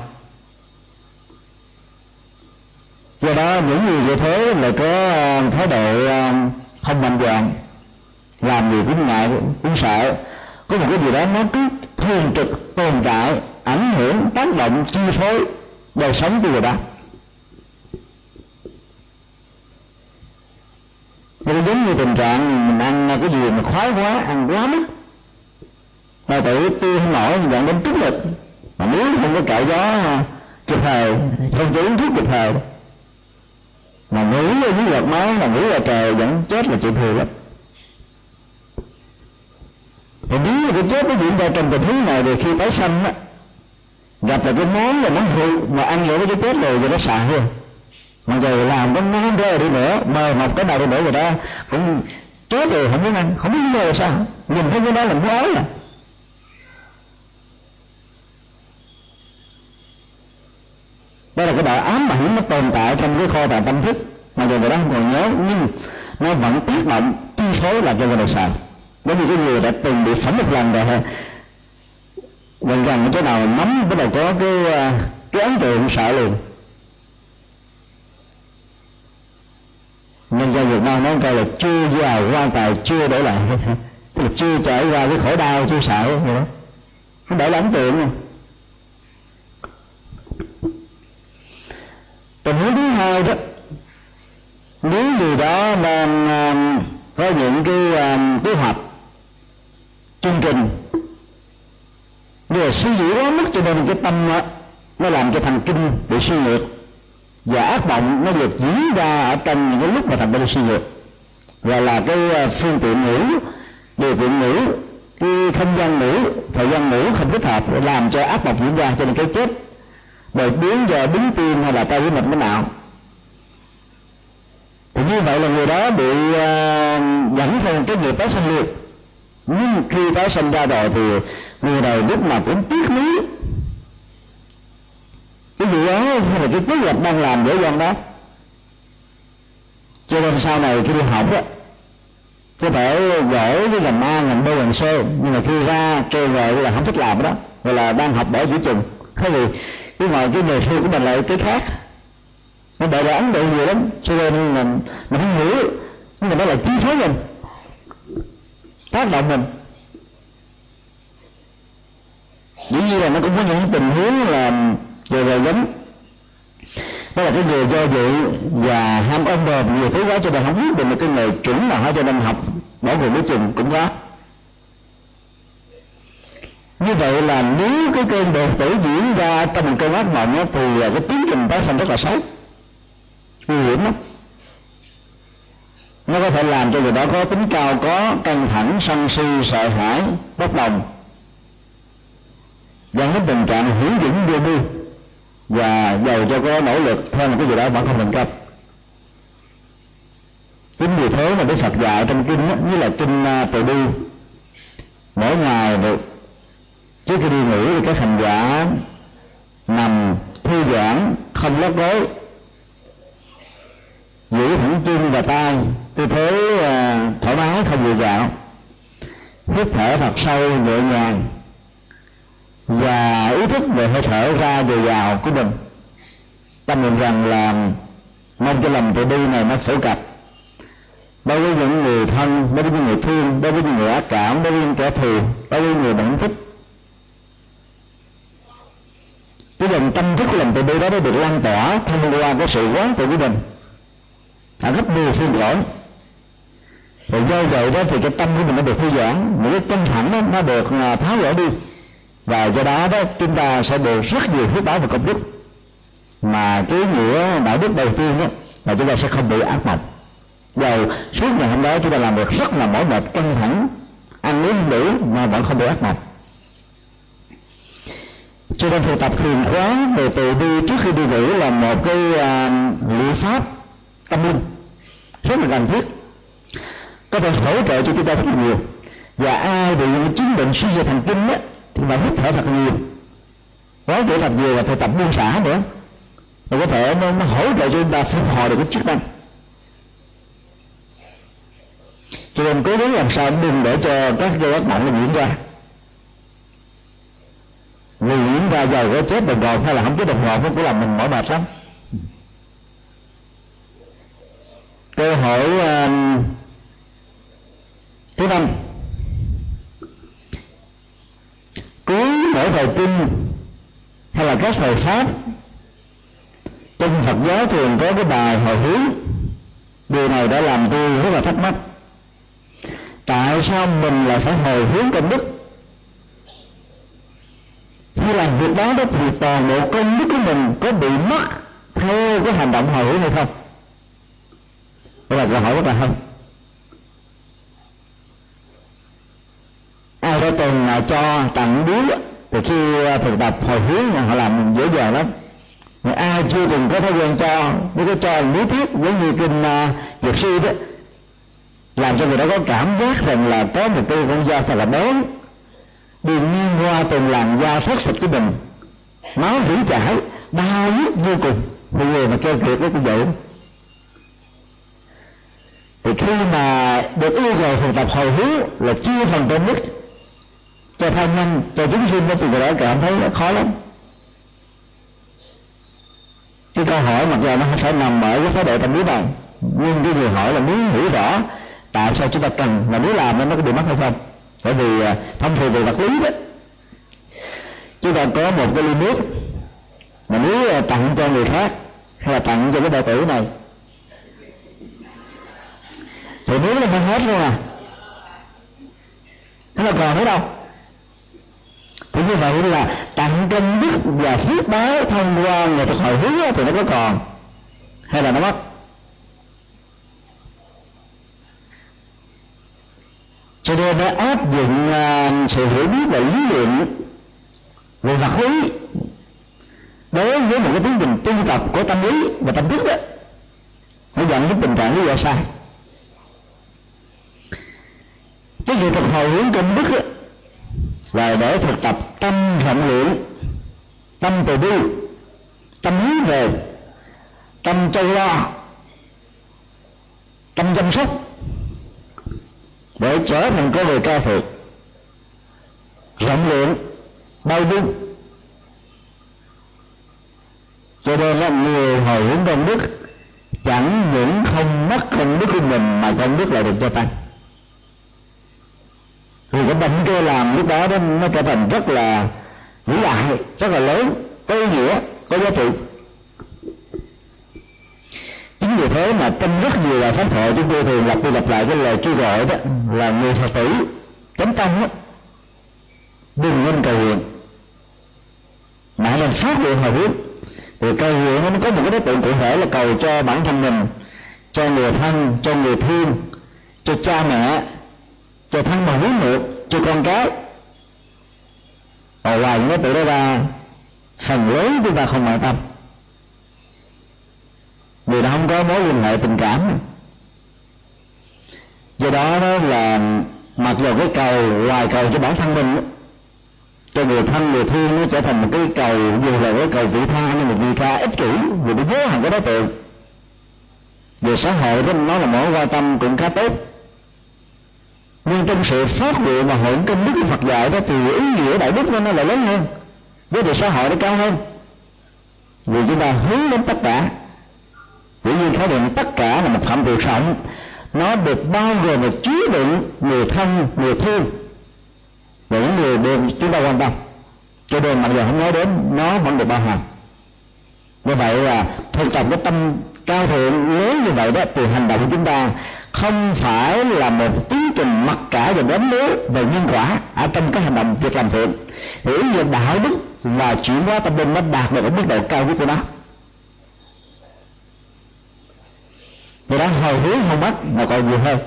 Do đó, những người như thế lại có à, thái độ à, không mạnh dạn, làm gì cũng ngại, cũng sợ có một cái gì đó nó cứ thường trực, tồn tại, ảnh hưởng, tác động, chi phối đời sống của người đó nó giống như tình trạng mình ăn cái gì mà khoái quá, ăn quá mức. Mà tự tiêu không nổi dẫn đến tức lực. Mà nếu không có cạo gió à, kịp thời, không có uống thuốc kịp thời. Mà ngủ ở dưới giọt máu, mà ngủ là trời vẫn chết là chuyện thường lắm thì nếu cái chết nó diễn ra trong tình huống này thì khi tái sanh á, gặp là cái món là món hư mà ăn vô cái chết rồi thì nó xài hơn mà giờ làm có món ra đi nữa, mời một cái nào đi nữa rồi đó, cũng chết rồi không biết ăn, không biết lý sao. Nhìn thấy cái đó là muốn ói à. Đó là cái đạo ám ảnh nó tồn tại trong cái kho tàng tâm thức. Mà giờ người đó không còn nhớ, nhưng nó vẫn tác động chi phối làm cho người đời sợ bởi như cái người đã từng bị phỏng một lần rồi gần gần cái nào nắm bắt đầu có cái à, cái ấn tượng sợ liền. Nhân dân Việt Nam nói câu là chưa giàu quan tài chưa đổi lại. Tức là chưa trải qua cái khổ đau chưa sợ vậy đó. Không để là ấn tượng này, tình huống thứ hai đó nếu người đó đang um, có những cái um, kế hoạch chương trình. Để suy nghĩ quá mức cho nên cái tâm nó, nó làm cho thần kinh bị suy nhược. Và ác mộng nó được diễn ra ở trong những cái lúc mà thần kinh suy nhược. Và là cái à, phương tiện ngủ điều kiện ngủ cái không gian ngủ thời gian ngủ không thích hợp làm cho ác mộng diễn ra cho nên cái chết. Bởi biến giờ đứng tim hay là tay với mạch mới nào. Thì như vậy là người đó bị uh, dẫn theo cái nghiệp tái sinh liệt nhưng khi tái sinh ra rồi thì người này lúc nào cũng tiếc nuối. Cái gì đó hay là cái kế lập đang làm dễ dàng đó. Cho nên sau này khi đi học á có thể giỏi với ngành A, ngành B, ngành C nhưng mà khi ra kêu về là không thích làm đó gọi là đang học bỏ giữa chừng. Thế vì cái ngoài cái nghề sư của mình lại cái khác. Nó đợi là ấn độ nhiều lắm. Cho nên mình mình không hiểu nhưng mà nó là chi phối mình tác động mình. Dĩ nhiên là nó cũng có những tình huống là về về giống đó là cái người do dự và ham ôm đồm nhiều thứ quá cho nên không biết được một cái nghề chuẩn nào hết cho nên học bỏ cuộc đối chừng cũng có. Như vậy là nếu cái cơn đột tử diễn ra trong một cơn ác mộng đó, thì cái tiến trình tái sanh rất là xấu nguy hiểm lắm nó có thể làm cho người đó có tính cao có căng thẳng sân si sợ hãi bất đồng. Dẫn đến tình trạng hữu dũng vô mưu. Và giàu cho có nỗ lực theo một cái gì đó vẫn không thành công chính vì thế mà đức phật dạy trong kinh đó, như là kinh à, từ bi. Mỗi ngày được trước khi đi ngủ thì các hành giả nằm thư giãn không lót gối giữ thẳng chân và tay. Tư thế uh, thoải mái không vừa dạo hít thở thật sâu nhẹ nhàng. Và ý thức về hơi thở ra dồi dào của mình. Tâm niệm rằng là mong cho lòng từ bi này nó phổ cập. Đối với những người thân đối với những người thương đối với những người ác cảm đối với những kẻ thù đối với những người bạn thích. Cái dòng tâm thức của lòng từ bi đó nó được lan tỏa thông qua cái sự quán tự của mình ở gấp nhiều phiên lỗi. Rồi do vậy đó thì cái tâm của mình nó được thư giãn. Những cái căng thẳng đó, nó được à, tháo gỡ đi. Và do đó đó chúng ta sẽ được rất nhiều phước báo và công đức. Mà cái nghĩa đạo đức đầu tiên đó là chúng ta sẽ không bị ác mộng. Dầu suốt ngày hôm đó chúng ta làm được rất là mỏi mệt căng thẳng ăn uống không đủ mà vẫn không bị ác mộng. Cho nên thực tập thiền quán về từ bi trước khi đi ngủ là một cái uh, liệu pháp tâm linh. Rất là cần thiết có thể hỗ trợ cho chúng ta rất là nhiều. Và ai bị những chứng bệnh suy dây thần kinh đó thì phải hít thở thật nhiều. Nói thở thật nhiều và thực tập buông xả nữa. Và có thể nó, nó hỗ trợ cho chúng ta phục hồi được cái chức năng. Cho nên cố gắng làm sao đừng để cho các cái ác mộng nó diễn ra. Vì diễn ra giờ có chết đồng hồ hay là không chết đồng hồ nó cũng làm mình mỏi mệt lắm. Câu hỏi uh, thứ năm. Cuối mỗi thời kinh hay là các thời pháp trong Phật giáo thường có cái bài hồi hướng. Điều này đã làm tôi rất là thắc mắc. Tại sao mình lại phải hồi hướng công đức? Khi làm việc đó đó thì toàn bộ công đức của mình có bị mất theo cái hành động hồi hướng hay không? Đó là câu hỏi rất là hay. Ai đã từng là cho tặng biếu thì khi à, thực tập hồi hướng họ làm dễ dàng lắm. Mà ai chưa từng có thói quen cho nếu có cho lý thuyết giống như kinh à, uh, dược sư đó làm cho người đó có cảm giác rằng là có một cái con dao thật là bén, đi ngang qua từng làn da thất thịt của mình. Máu rỉ chảy đau nhức vô cùng. Một người mà kêu kiệt nó cũng vậy thì khi mà được yêu cầu thực tập hồi hướng là chia phần công đức cho thân nhân, cho chúng sinh đó, thì người đó cảm thấy nó khó lắm. Cái câu hỏi mặc dù nó không phải nằm ở cái thái độ tâm lý này nhưng cái người hỏi là muốn hiểu rõ tại sao chúng ta cần mà nếu làm nó có bị mất hay không. Bởi vì à, thông thường về vật lý đó, chúng ta có một cái ly nước mà nếu à, tặng cho người khác, hay là tặng cho cái đệ tử này thì nếu nó hết luôn à. Thế là còn nữa đâu? Thì như vậy là tặng công đức và phước báo thông qua nghệ thuật hồi hướng thì nó có còn. Hay là nó mất? Cho nên nó áp dụng uh, sự hiểu biết và lý luận về vật lý đối với một cái tiến trình tu tập của tâm lý và tâm thức đó nó dẫn đến tình trạng lý do sai cái việc thực hồi hướng công đức đó, là để thực tập tâm rộng lượng tâm từ bi tâm hướng về tâm châu lo tâm chăm sóc để trở thành con người cao thượng. Rộng lượng bao dung. Cho nên là người hồi hướng công đức chẳng những không mất công đức của mình mà công đức lại được gia tăng thì cái động cơ làm lúc đó đó, nó trở thành rất là vĩ đại, rất là lớn, có ý nghĩa, có giá trị. Chính vì thế mà trong rất nhiều bài pháp thoại chúng tôi thường lặp đi lặp lại cái lời kêu gọi đó là người phật tử chánh tâm đó, đừng nên cầu nguyện. Mà là phát nguyện hồi hướng thì cầu nguyện nó có một cái đối tượng cụ thể là cầu cho bản thân mình, cho người thân, cho người thương, cho cha mẹ cho thân bằng quý muội cho con cái. Và ngoài những cái tự đó ra, phần lớn chúng ta không quan tâm. Vì nó không có mối liên hệ tình cảm. Do đó đó là mặc dù cái cầu ngoài cầu cho bản thân mình, cho người thân, người thương nó trở thành một cái cầu, dù là cái cầu vị tha nhưng mà vị tha ích kỷ, vì nó vô hạn cái đối tượng. Về xã hội đó, nó là mối quan tâm cũng khá tốt nhưng trong sự phát nguyện mà hưởng công đức của Phật dạy đó thì ý nghĩa đại đức của nó lại lớn hơn. Với đề xã hội nó cao hơn. Vì chúng ta hướng đến tất cả. Dĩ nhiên khái niệm tất cả là một phạm vi rộng nó được bao gồm và chứa đựng người thân, người thương. Và những người được chúng ta quan tâm. Cho nên mặc dù không nói đến, nó vẫn được bao hàm. Như vậy là thực tập cái tâm cao thượng lớn như vậy đó từ hành động của chúng ta không phải là một tiến trình mặc cả và đánh đố về nhân quả ở trong các hành động việc làm thiện. Thì ý nghĩa đạo đức và chuyển hóa tâm linh nó đạt được ở mức độ cao nhất của nó. Thì đó, hồi hướng không mất mà còn nhiều hơn.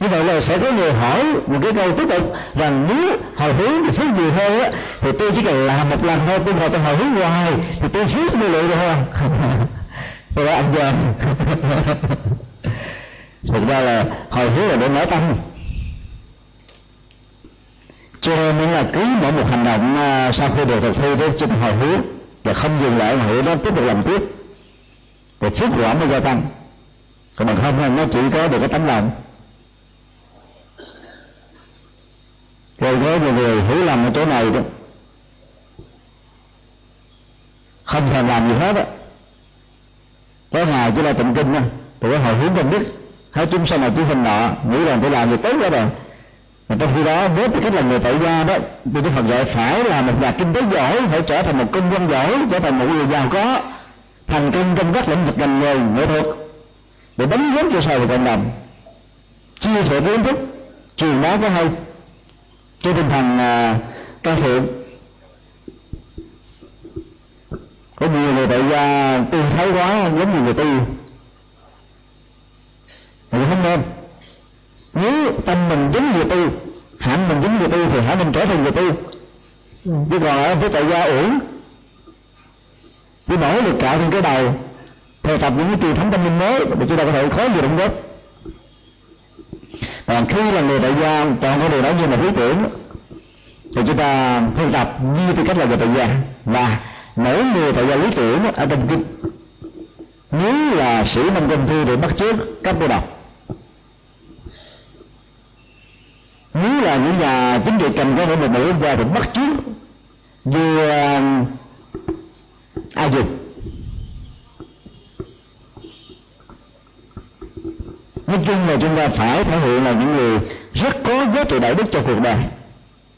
Như vậy là sẽ có người hỏi một cái câu tiếp tục rằng nếu hồi hướng thì phước nhiều hơn á, thì tôi chỉ cần làm một lần thôi, tôi ngồi tôi hồi hướng hoài, thì tôi phước tôi lượng được không? tôi đã ăn giờ thực ra là hồi hướng là để mở tâm. Cho nên là cứ mỗi một hành động à, sau khi được thực thi đó chúng hồi hướng và không dừng lại hồi đó tiếp tục làm tiếp. Thì phước quả mới gia tăng. Còn bằng không nó chỉ có được cái tấm lòng. Rồi có một người hiểu lầm ở chỗ này đó. Không thèm làm gì hết á có ngày chỉ là tụng kinh thôi rồi có hồi hướng công đức thấy chúng sanh là chúng sanh nọ nghĩ rằng tôi làm việc tốt đó rồi. Mà trong khi đó với tư cách là người tại gia đó thì Đức Phật dạy phải là một nhà kinh tế giỏi phải trở thành một công dân giỏi trở thành một người giàu có thành công trong các lĩnh vực ngành nghề nghệ thuật để đánh dấu cho xã hội cộng đồng. Chia sẻ kiến thức truyền bá cái hay. Trên tinh thần uh, à, cao thượng có nhiều người tại gia tư thái quá giống như người tu thì không nên. Nếu tâm mình giống người tu hạnh mình giống người tu thì hãy mình trở thành người tu chứ còn ở với tại gia uổng cứ nỗ lực cạo trên cái đầu theo tập những cái truyền thống tâm linh mới để chúng ta có thể khó gì đóng góp. Còn khi là người tại gia chọn cái điều đó như là lý tưởng thì chúng ta thực tập như tư cách là người tại gia. Và mỗi người tại gia lý tưởng ở trong kinh. Nếu là sĩ nông công thư thì bắt trước các cô đọc. Nếu là những nhà chính trị cầm cái để một quốc gia thì bắt trước như um, A Dục. Nói chung là chúng ta phải thể hiện là những người rất có giá trị đạo đức cho cuộc đời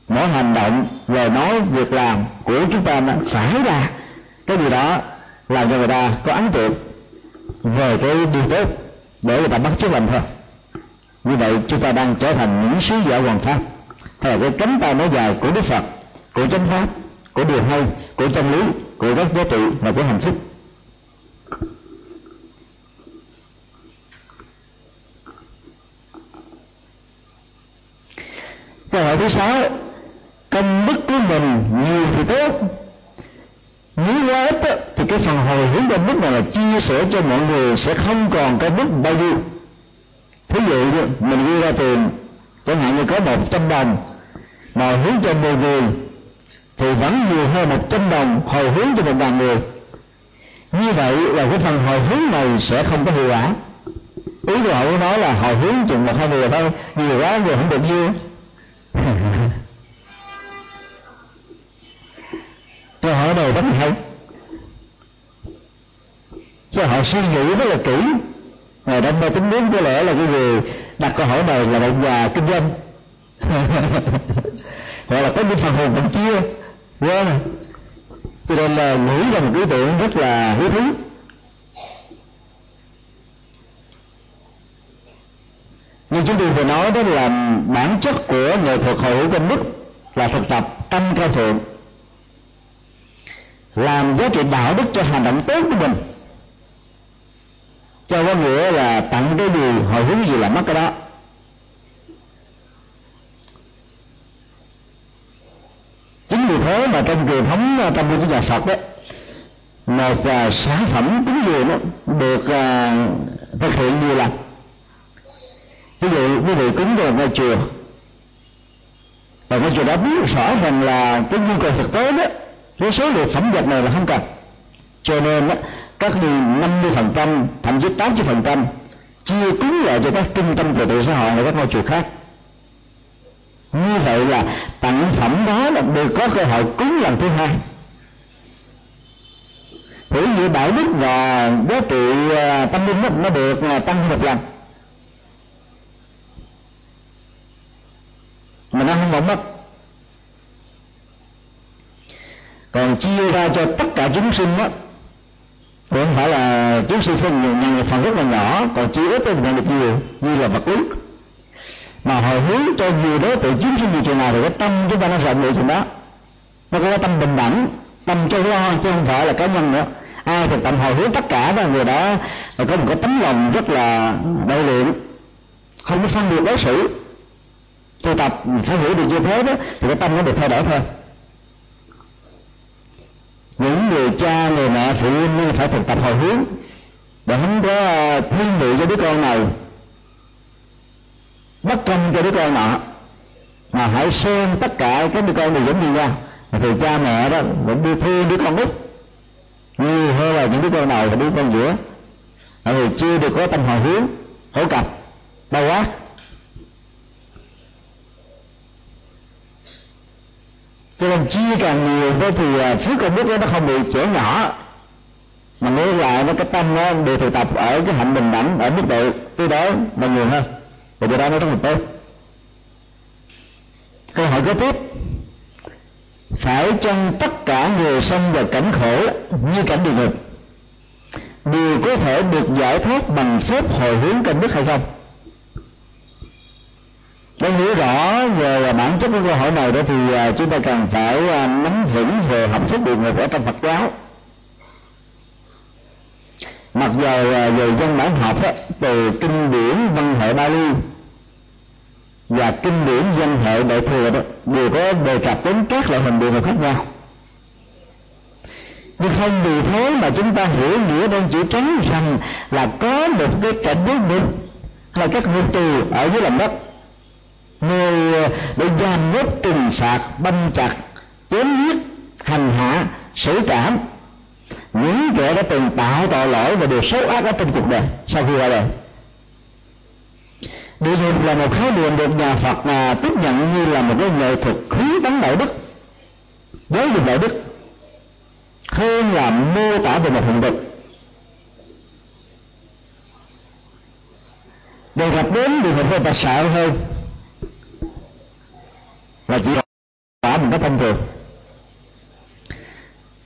mỗi hành động, lời nói, việc làm của chúng ta nó phải là cái gì đó làm cho người ta có ấn tượng về cái điều tốt để người ta bắt chước làm thôi như vậy, chúng ta đang trở thành những sứ giả hoàng pháp, hay là cái cánh tay nói dài của đức phật, của chánh pháp, của điều hay, của chân lý, của các giá trị và của hạnh phúc. Câu hỏi thứ sáu công đức của mình nhiều thì tốt. Nếu quá ít thì cái phần hồi hướng công đức này là chia sẻ cho mọi người sẽ không còn cái đức bao nhiêu. Thí dụ như mình ghi ra tiền, chẳng hạn như có một trăm đồng, mà hướng cho 10 người, thì vẫn nhiều hơn một trăm đồng hồi hướng cho một ngàn người. Như vậy là cái phần hồi hướng này sẽ không có hiệu quả. Ý của họ nói là hồi hướng chừng một hai người thôi, nhiều quá người không được nhiêu câu hỏi này rất là hay cho họ suy nghĩ rất là kỹ. Và đâm mê tính đến có lẽ là cái người đặt câu hỏi này là một nhà kinh doanh. Gọi là có những phần hồn vẫn chia. Quên yeah. cho nên là nghĩ ra một ý tưởng rất là hữu thú. Nhưng chúng tôi vừa nói, đó là bản chất của nghệ thuật hội hữu công đức là thực tập tâm cao thượng làm giá trị đạo đức cho hành động tốt của mình. Cho có nghĩa là tặng cái điều hồi hướng gì là mất cái đó. Chính vì thế mà trong truyền thống trong của nhà Phật đó một uh, à, sản phẩm cúng dường được uh, thực hiện nhiều lần ví dụ quý vị cúng dường ngôi chùa và ngôi chùa đã biết rõ rằng là cái nhu cầu thực tế đó với số lượng phẩm vật này là không cần. Cho nên các đi 50 phần trăm thậm chí 80 phần trăm chia cúng lại cho các trung tâm từ tự xã hội và các ngôi chùa khác. Như vậy là tặng phẩm đó là được có cơ hội cúng lần thứ hai. Thử như đạo đức và giá trị à, tâm linh đó, nó được à, tăng một lần. Mà nó không còn mất. Còn chia ra cho tất cả chúng sinh đó không phải là chúng sinh sinh nhận một phần rất là nhỏ, còn chia ít thì nhận được nhiều, như là vật lý. Mà hồi hướng cho nhiều đối tượng chúng sinh gì chừng nào thì cái tâm chúng ta nó rộng lượng chừng đó. Nó có cái tâm bình đẳng, tâm cho lo, chứ không phải là cá nhân nữa. Ai thực tập hồi hướng tất cả đó, người đó là có một cái tấm lòng rất là đại lượng không có phân biệt đối xử. Tu tập, phải hiểu được như thế đó, thì cái tâm nó được thay đổi thôi những người cha, người mẹ, phụ huynh phải thực tập hồi hướng. Để không có ờ, thiên vị cho đứa con này bất công cho đứa con nọ. Mà hãy xem tất cả các đứa con đều giống như nhau. Thì cha, mẹ đó vẫn đi thương đứa con út như hơn là những đứa con đầu và đứa con giữa. Tại vì chưa được có tâm hồi hướng hỗ cập, đau quá. Cho nên chia càng nhiều thế thì à, phước công đức đó nó không bị trẻ nhỏ. Mà nếu lại nó, cái tâm nó được thực tập ở cái hạnh bình đẳng, ở mức độ tư đối, mà nhiều hơn. Và điều đó nó rất là tốt. Câu hỏi kế tiếp. Phải chăng tất cả người sanh vào cảnh khổ như cảnh địa ngục, đều có thể được giải thoát bằng phép hồi hướng công đức hay không? Để hiểu rõ về à, bản chất của câu hỏi này đó thì à, chúng ta cần phải à, nắm vững về học thuyết địa ngục ở trong Phật giáo. Mặc dù về dân bản học ấy, từ kinh điển văn hệ Bali và kinh điển văn hệ đại thừa đó đều có đề cập đến các loại hình địa ngục khác nhau. Nhưng không vì thế mà chúng ta hiểu nghĩa đơn chữ trắng rằng là có một cái cảnh giới ngục là các ngục tù ở dưới lòng đất nơi ờ, để giam nhốt trừng phạt, băm chặt, chém giết, hành hạ, xử trảm. Những kẻ đã từng tạo tội lỗi và điều xấu ác ở trong cuộc đời, sau khi qua đời. Địa ngục là một khái niệm được nhà Phật là tiếp nhận như là một cái nghệ thuật khuyến tấn đạo đức, giáo dục đạo đức, hơn là mô tả về một hình thực. Đề cập đến địa ngục người ta sợ hơn là chỉ tả một cách thông thường.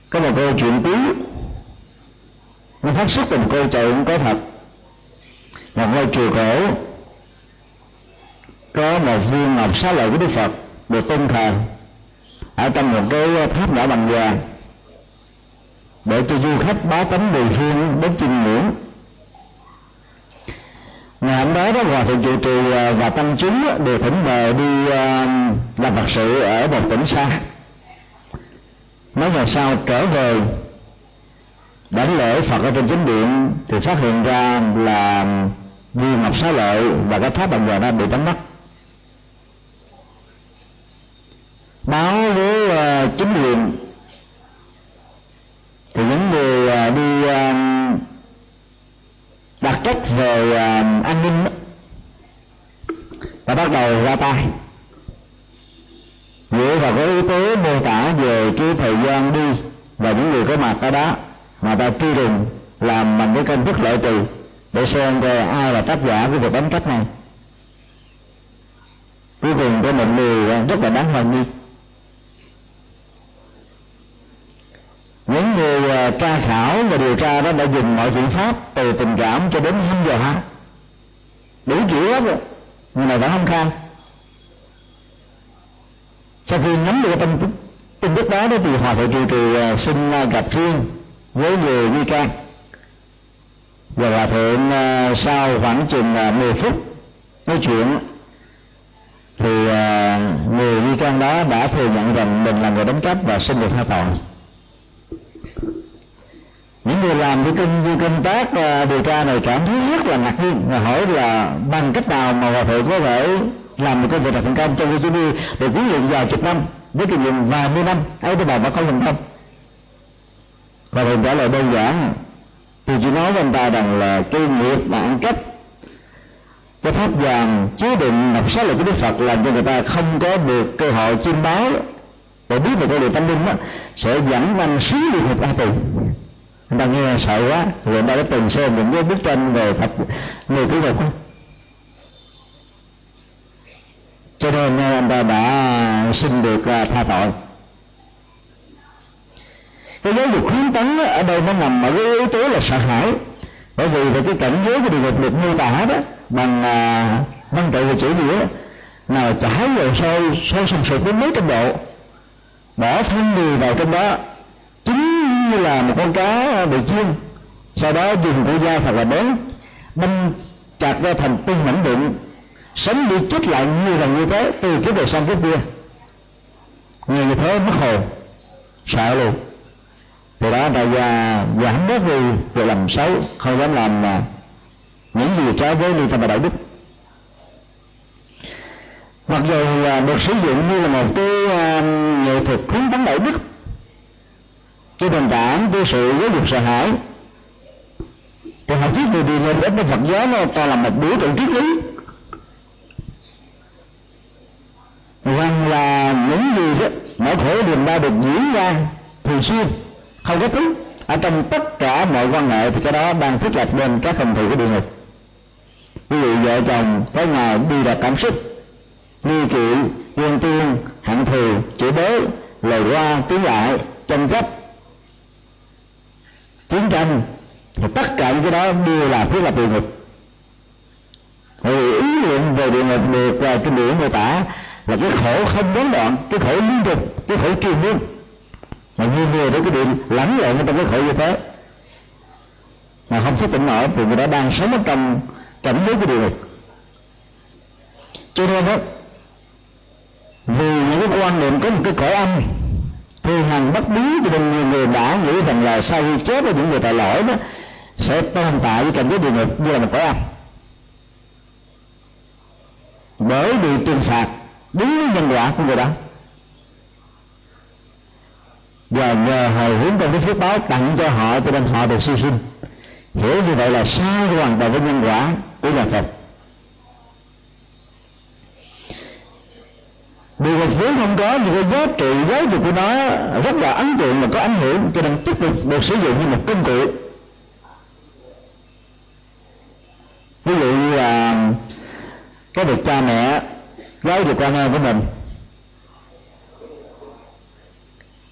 Có một câu chuyện tí nó phát xuất từ một câu chuyện có thật. Một ngôi chùa cổ. Có một viên ngọc xá lợi của đức phật được tôn thờ ở trong một cái tháp nhỏ bằng vàng để cho du khách bá tánh mười phương đến chiêm ngưỡng ngày hôm đó đó, hòa thượng trụ trì à, và tăng chúng đều thỉnh mời đi à, làm phật sự ở một tỉnh xa. Mấy ngày sau trở về đánh lễ phật ở trên chính điện thì phát hiện ra là viên ngọc xá lợi và cái tháp bằng vàng đã bị đánh mất. Báo với à, chính quyền thì những người đặt trách về uh, an ninh và bắt đầu ra tay. Dựa vào cái yếu tố mô tả về cái thời gian đi và những người có mặt ở đó mà ta truy tìm làm bằng cái công thức lợi trừ để xem coi ai là tác giả của việc đánh cắp này. Cuối cùng có một người rất là đáng hoài nghi những người à, tra khảo và điều tra đó đã dùng mọi biện pháp từ tình cảm cho đến hăm giờ ha đủ kiểu hết rồi. Nhưng mà vẫn không khai sau khi nắm được tin tức tin tức đó, đó thì hòa thượng trụ trì à, xin à, gặp riêng với người nghi can. Và hòa thượng sau khoảng chừng 10 phút nói chuyện thì người nghi can đó đã thừa nhận rằng mình là người đánh cắp và xin được tha tội những người làm cái công như công tác uh, điều tra này cảm thấy rất là ngạc nhiên và hỏi là bằng cách nào mà hòa thượng có thể làm một công việc thành công trong cái đi để huấn luyện vài chục năm với kinh nghiệm vài mươi năm ấy tôi bảo mà không thành công. Và thượng trả lời đơn giản tôi chỉ nói với anh ta rằng là cái nghiệp mà ăn cắp cái pháp vàng chứa đựng đọc sách là của đức phật làm cho người ta không có được cơ hội chiêm báo để biết về con đường tâm linh đó sẽ dẫn anh xuống địa ngục a tù người ta nghe sợ quá người ta đã từng xem những cái bức tranh về phật người cứu ngục cho nên ờ, anh ta đã xin được ờ, tha tội. Cái giáo dục khuyến tấn ở đây nó nằm ở cái yếu tố là sợ hãi. Bởi vì về cái cảnh giới của địa ngục được mô tả đó bằng à, văn tự và chữ nghĩa nào chảy vào sôi sôi sùng sục đến mấy trăm độ bỏ thân người vào trong đó như là một con cá bị chiên, sau đó dùng cụ da thật là bén đâm chặt ra thành từng mảnh đựng, sống đi chết lại nhiều lần như thế từ cái đời sang cái kia. Nghe như thế mất hồn, sợ luôn. Từ đó, đại gia giảm bớt đi việc làm xấu, không dám làm mà những gì trái với lương tâm và đạo đức. Mặc dù à, được sử dụng như là một cái à, nghệ thuật khuyến tấn đạo đức cái nền tảng của sự giáo dục sợ hãi. Thì học thuyết người đi lên đến với Phật giáo nó toàn là một biểu tượng triết lý. Rằng là những gì đó mọi khổ niềm đau được diễn ra thường xuyên, không có thứ. Ở trong tất cả mọi quan hệ thì cái đó đang thiết lập lên các phần thù của địa ngục. Ví dụ vợ chồng có ngày đi đạt cảm xúc nghi kỵ ghen tuông, hận thù, chửi bới, lời qua tiếng lại, tranh chấp chiến tranh thì tất cả những cái đó đều là thiết lập địa ngục. Vì ý niệm về địa ngục được à, uh, kinh điển mô tả là cái khổ không gián đoạn cái khổ liên tục cái khổ triền miên. Mà nhiều người đó cái điện lẫn lộn trong cái khổ như thế. Mà không thức tỉnh nổi thì người đó đang sống ở trong cảnh giới của địa ngục. Cho nên đó vì những cái quan niệm có một cái cõi âm thì hàng bất biến cho nên nhiều người đã nghĩ rằng là sau khi chết với những người tội lỗi đó, sẽ tồn tại với cảnh giới địa ngục như là một cõi âm. Bởi bị trừng phạt đúng với nhân quả của người đó. Và nhờ hồi hướng trong cái phước báo tặng cho họ cho nên họ được siêu sinh. Hiểu như vậy là sai hoàn toàn với nhân quả của nhà Phật. Vốn không có nhưng cái giá trị giáo dục của nó rất là ấn tượng và có ảnh hưởng cho nên tiếp tục được sử dụng như một công cụ. Ví dụ như là cái việc cha mẹ giáo dục con em của mình.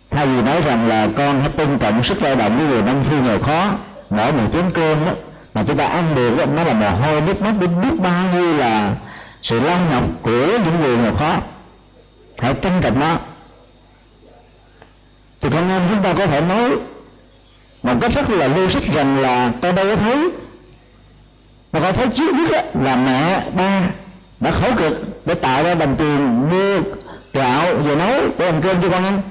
Thay vì nói rằng là con hãy tôn trọng sức lao động của người nông phi nghèo khó mỗi một chén cơm đó mà chúng ta ăn được đó, nó là mồ hôi nước mắt đến biết bao nhiêu là sự lao nhọc của những người nghèo khó hãy trân trọng nó. Thì con em chúng ta có thể nói một cách rất là logic rằng là tôi đâu có thấy. Mà có thấy trước nhất là mẹ ba đã khổ cực để tạo ra đồng tiền mua gạo về nấu để làm cơm cho con ăn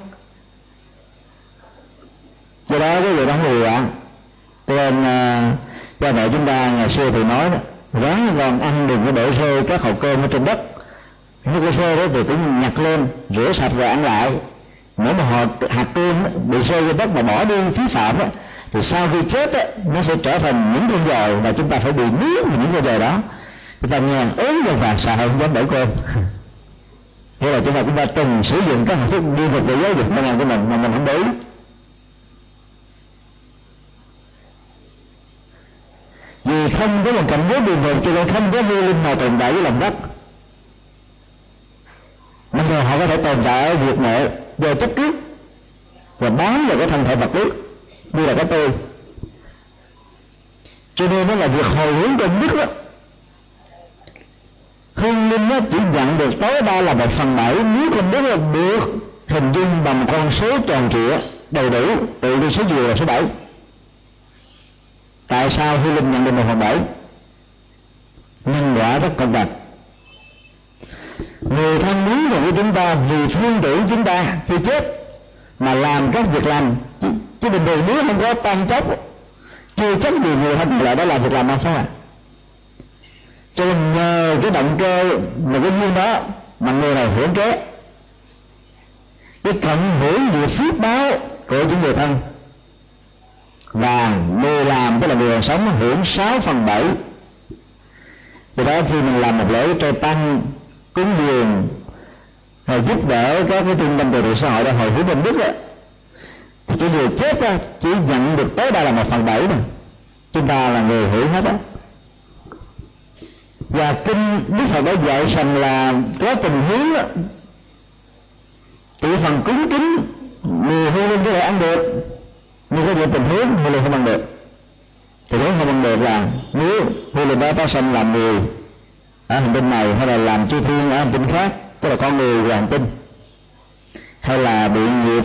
do đó cái gì đó người ạ. Cho nên uh, cha mẹ chúng ta ngày xưa thì nói đó ráng con ăn đừng có để rơi các hộp cơm ở trên đất nước cái rơi đó thì cũng nhặt lên rửa sạch rồi ăn lại. Nếu mà họ hạt cơm bị rơi ra đất mà bỏ đi phí phạm đó, thì sau khi chết á, nó sẽ trở thành những con dòi và chúng ta phải bị nướng những con dòi đó. Chúng ta nghe ớn và vàng xà không dám đổi cơm. Thế là chúng ta chúng ta từng sử dụng các hình thức đi vật để giáo dục con em của mình mà mình không để ý vì không có một cảnh giới bình thường cho nên không có vô linh nào tồn tại với lòng đất nên rồi họ có thể tồn tại ở việc mẹ về chất trước và bám vào cái thân thể vật lý, như là cái tôi. Cho nên nó là việc hồi hướng công đức đó. Hương linh nó chỉ nhận được tối đa là một phần bảy, nếu công đức là được, hình dung bằng con số tròn trịa, đầy đủ, tự đi số nhiều là số bảy. Tại sao hương linh nhận được một phần bảy? Nhân quả rất công bằng người thân quý của chúng ta vì thương tử chúng ta khi chết. Mà làm các việc làm chứ, chứ bình thường nếu không có tan chốc. Chưa chắc nhiều người thân lại đó làm việc làm mà sao ạ? Cho nên nhờ cái động cơ mà cái duyên đó mà người này hưởng kế cái cộng hưởng được phước báo của những người thân. Và người làm tức là người sống hưởng 6 phần 7 do đó khi mình làm một lễ trai tăng cúng dường hay giúp đỡ các cái trung tâm từ thiện xã hội để hồi hướng công đức đó, thì cái người chết đó, chỉ nhận được tối đa là một phần bảy mà chúng ta là người hưởng hết đó và kinh đức phật đã dạy rằng là có tình huống đó, tự phần cúng kính người hư linh có thể ăn được. Nhưng có những tình huống hư linh không ăn được. Thì nếu không ăn được là nếu hư linh đó phát sinh làm người ở hành tinh này hay là làm chư thiên ở hành tinh khác, tức là con người về hành tinh. Hay là bị nghiệp,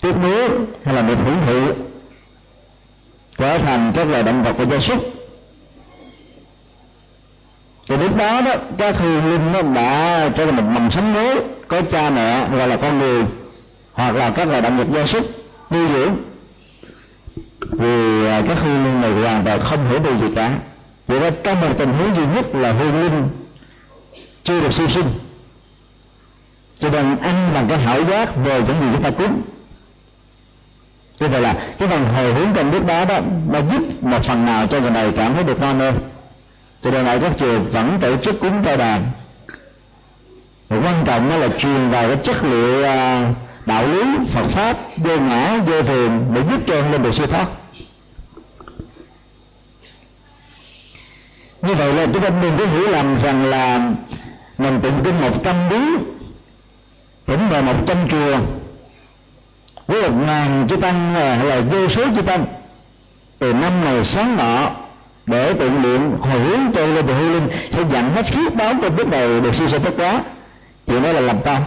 tiếc nuối, hay là bị hưởng thụ, trở thành các loài động vật của gia súc. Thì lúc đó đó, các hương linh nó đã trở thành một mầm sống mới có cha mẹ, gọi là con người, hoặc là các loài động vật gia súc, nuôi dưỡng. Vì à, các hương linh này hoàn toàn không hiểu được gì cả vậy đó trong một tình huống duy nhất là hương linh chưa được siêu sinh. Cho nên ăn bằng cái hảo giác về những gì chúng ta cúng. Như vậy là cái phần hồi hướng trong lúc đó đó, nó giúp một phần nào cho người này cảm thấy được ngon hơn cho nên ở các chùa vẫn tổ chức cúng trai đàn. Và quan trọng đó là truyền vào cái chất liệu à, đạo lý Phật pháp, vô ngã, vô thường để giúp cho lên được siêu thoát. Như vậy là chúng ta đừng có hiểu lầm rằng là mình tụng kinh một trăm biến tỉnh về một trăm chùa, với một ngàn chư tăng à, hay là vô số chư tăng, từ năm này sáng nọ để tụng niệm, hồi hướng tôi lên từ hư linh, sẽ dặn hết phước báo cho bước đầu được siêu sanh tất quá chuyện đó là làm tâm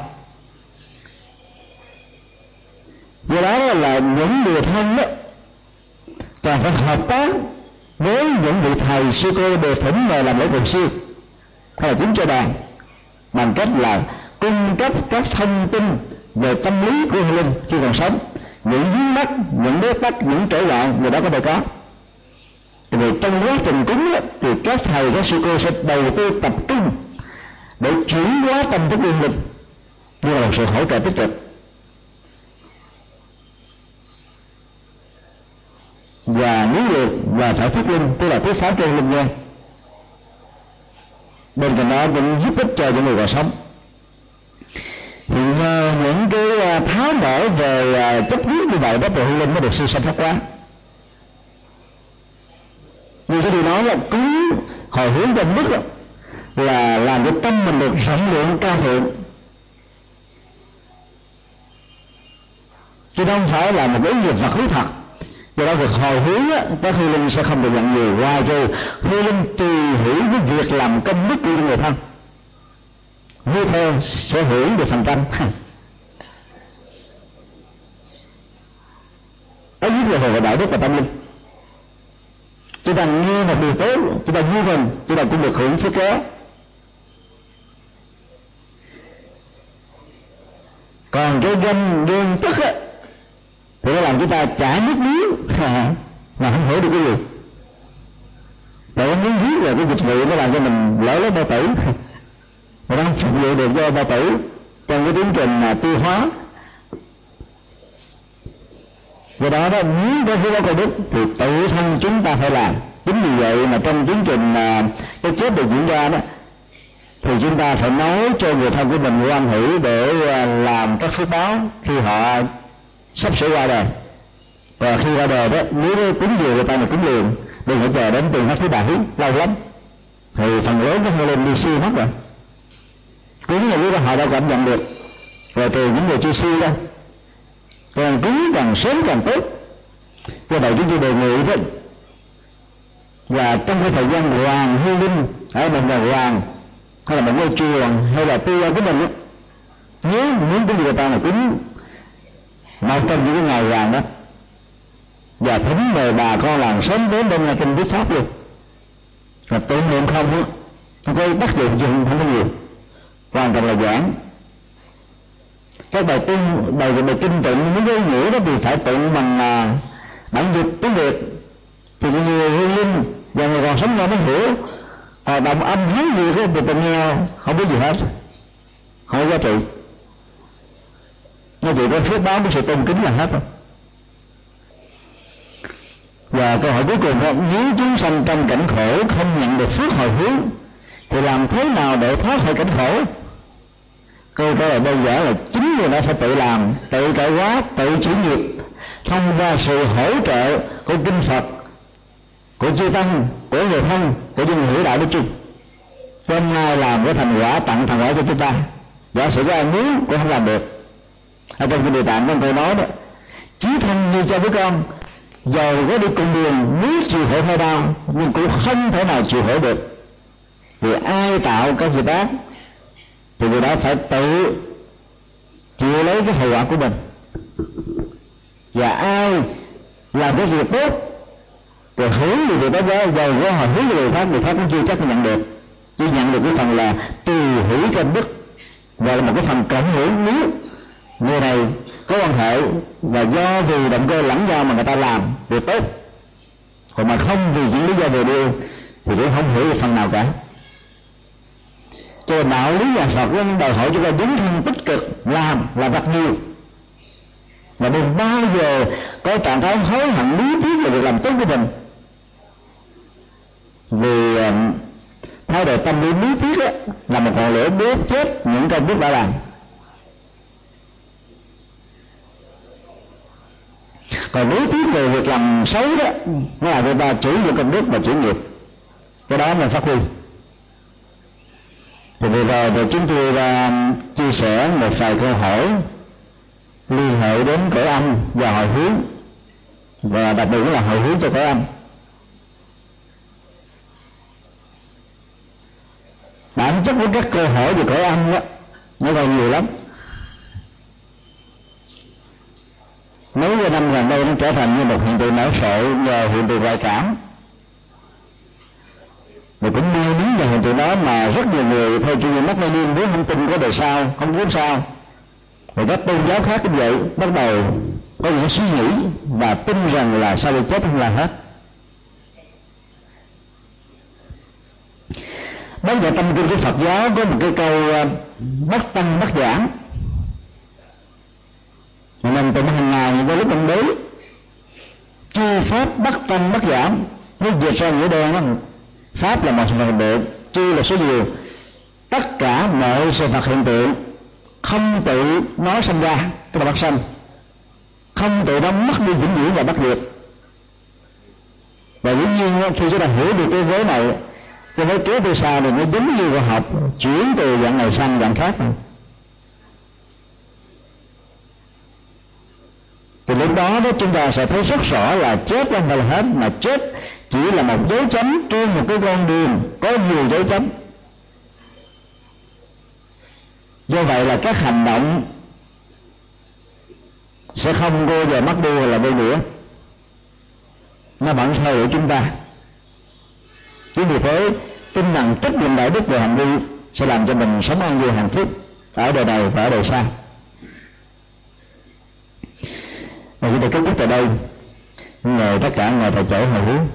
do đó là những người thân đó cần phải hợp tác với những vị thầy sư cô đều thỉnh mời làm lễ cầu siêu hay là cúng cho đàn bằng cách là cung cấp các thông tin về tâm lý của hương linh khi còn sống những vướng mắt những bế tắc những trở ngại người đó có thể có. Vì trong quá trình cúng đó, thì các thầy các sư cô sẽ đầu tư tập trung để chuyển hóa tâm thức hương linh như là một sự hỗ trợ tích cực. Và nếu được và phải thuyết linh tức là thuyết pháp trên linh nghe bên cạnh đó cũng giúp ích cho những người còn sống. Thì à, những cái à, tháo mở về à, chấp quyết như vậy đó rồi hương linh mới được siêu sanh thoát quá như cái điều nói là cứ hồi hướng trong đức đó, là làm cho tâm mình được rộng lượng cao thượng. Chứ không phải là một cái nghiệp vật lý thật do đó việc hồi hướng á, các hư linh sẽ không được nhận nhiều. Qua cho hư linh tùy hữu cái việc làm công đức của người thân. Như theo sẽ hưởng được phần trăm. Ấy nhất là về đạo đức và tâm linh. Chúng ta nghe một điều tốt chúng ta vui mừng chúng ta cũng được hưởng phước kéo còn cái danh đương tức á thì nó làm chúng ta chảy nước miếng. Mà không hiểu được cái gì. Tại nó muốn viết là cái dịch vụ nó làm cho mình lỡ lấy bao tử. Mà đang phục vụ được do bao tử trong cái tiến trình mà tiêu hóa. Do đó đó muốn có phước báo công đức thì tự thân chúng ta phải làm. Chính vì vậy mà trong tiến trình mà cái chết được diễn ra đó, thì chúng ta phải nói cho người thân của mình quan hỷ để à, làm các phước báo khi họ sắp sửa qua đời. Và khi qua đời đó nếu cúng dường người ta mà cúng dường đừng có chờ đến từ năm thứ bảy lâu lắm. Thì phần lớn nó hơi lên đi siêu mất rồi. Cúng là lúc đó họ đã cảm nhận được. Rồi từ những người chưa siêu đó còn cúng càng sớm càng tốt. Do vậy chúng tôi đề nghị đó và trong cái thời gian hoàng hương linh ở một nhà hoàng hay là một ngôi chùa hay là tư của mình đó, nếu muốn cúng người ta là cúng một trong những ngày vàng đó và thính mời bà con làng sớm đến bên nhà kinh viết pháp luôn. Và tưởng niệm không á không có bắt dụng gì không có nhiều. Hoàn toàn là giảng. Các bài kinh bài bài kinh tụng mới có nghĩa đó thì phải tụng bằng à, bản dịch tiếng việt. Thì người hương linh và người còn sống ra mới hiểu. Họ đồng âm hán gì cái thì ta nghe không biết gì hết. Không có giá trị nó vậy có phước báo cái sự tôn kính là hết rồi. Và câu hỏi cuối cùng là nếu chúng sanh trong cảnh khổ không nhận được phước hồi hướng, thì làm thế nào để thoát khỏi cảnh khổ? Câu trả lời đơn giản là chính người đó phải tự làm, tự cải hóa, tự chuyển nghiệp, thông qua sự hỗ trợ của kinh phật, của chư tăng, của người thân, của những người đạo nói chung. Hôm nay làm cái thành quả, tặng thành quả cho chúng ta. Giả sử có ai muốn cũng không làm được ở trong cái địa tạng con tôi nói đó. Chí thân như cho với con dầu có đi cùng đường, muốn chịu khổ hay đau, nhưng cũng không thể nào chịu khổ được. Vì ai tạo cái việc ác, thì người đó phải tự chịu lấy cái hậu quả của mình. Và ai làm cái việc tốt, thì hướng người việc đó ra dầu có họ hướng người khác người khác cũng chưa chắc nhận được. Chỉ nhận được cái phần là từ hữu công đức và là một cái phần cộng hưởng nếu người này có quan hệ và do vì động cơ lẫn nhau mà người ta làm việc tốt. Còn mà không vì những lý do về điều thì cũng không hiểu được phần nào cả. Cho đạo lý nhà Phật nó đòi hỏi chúng ta dấn thân tích cực, làm là vật nhiều mà đừng bao giờ có trạng thái hối hận lý thuyết về việc làm tốt của mình. Vì ờ, thay đổi tâm lý lý thuyết là một ngọn lửa đốt chết những công đức đã làm. Còn lý thuyết về việc làm xấu đó nó là người ta chủ dụng công đức và chủ nghiệp. Cái đó là phát huy thì vừa rồi thì chúng tôi đã chia sẻ một vài câu hỏi liên hệ đến cõi âm và hồi hướng. Và đặc biệt là hồi hướng cho cõi âm. Bản chất của các câu hỏi về cõi âm đó nó còn nhiều lắm mấy năm gần đây nó trở thành như một hiện tượng nổi sộ nhờ hiện tượng ngoại cảm và cũng mê đúng vào hiện tượng đó mà rất nhiều người theo chủ mất mắc Lenin muốn không tin có đời sau, không biết sao. Và các tôn giáo khác cũng vậy, bắt đầu có những suy nghĩ và tin rằng là sau khi chết không là hết. Bác giờ tâm kinh của Phật giáo có một cái câu ờ, bất tăng bất giảng mình tụng hàng ngày những cái lúc mình bế chư pháp bất tăng bất giảm, nó dịch ra nghĩa đen đó. Pháp là một phần được chư là số nhiều. Tất cả mọi sự vật hiện tượng không tự nó sinh ra, tức là bất sanh. Không tự nó mất đi vĩnh viễn và bất diệt. Và dĩ nhiên khi chúng ta hiểu được cái vế này, cái vế kế từ xa thì nó giống như khoa học chuyển từ dạng này sang dạng khác. này. Thì lúc đó đó chúng ta sẽ thấy rất rõ là chết không phải là hết, mà chết chỉ là một dấu chấm trên một cái con đường có nhiều dấu chấm. Do vậy là các hành động sẽ không vô giờ mất đi là đi nữa nó vẫn theo đuổi chúng ta. Chính vì thế, tin rằng trách nhiệm đạo đức về hành vi sẽ làm cho mình sống an vui hạnh phúc ở đời này và ở đời sau. Và chúng tôi kết thúc tại đây. Mời tất cả ngài thầy chỗ hồi hướng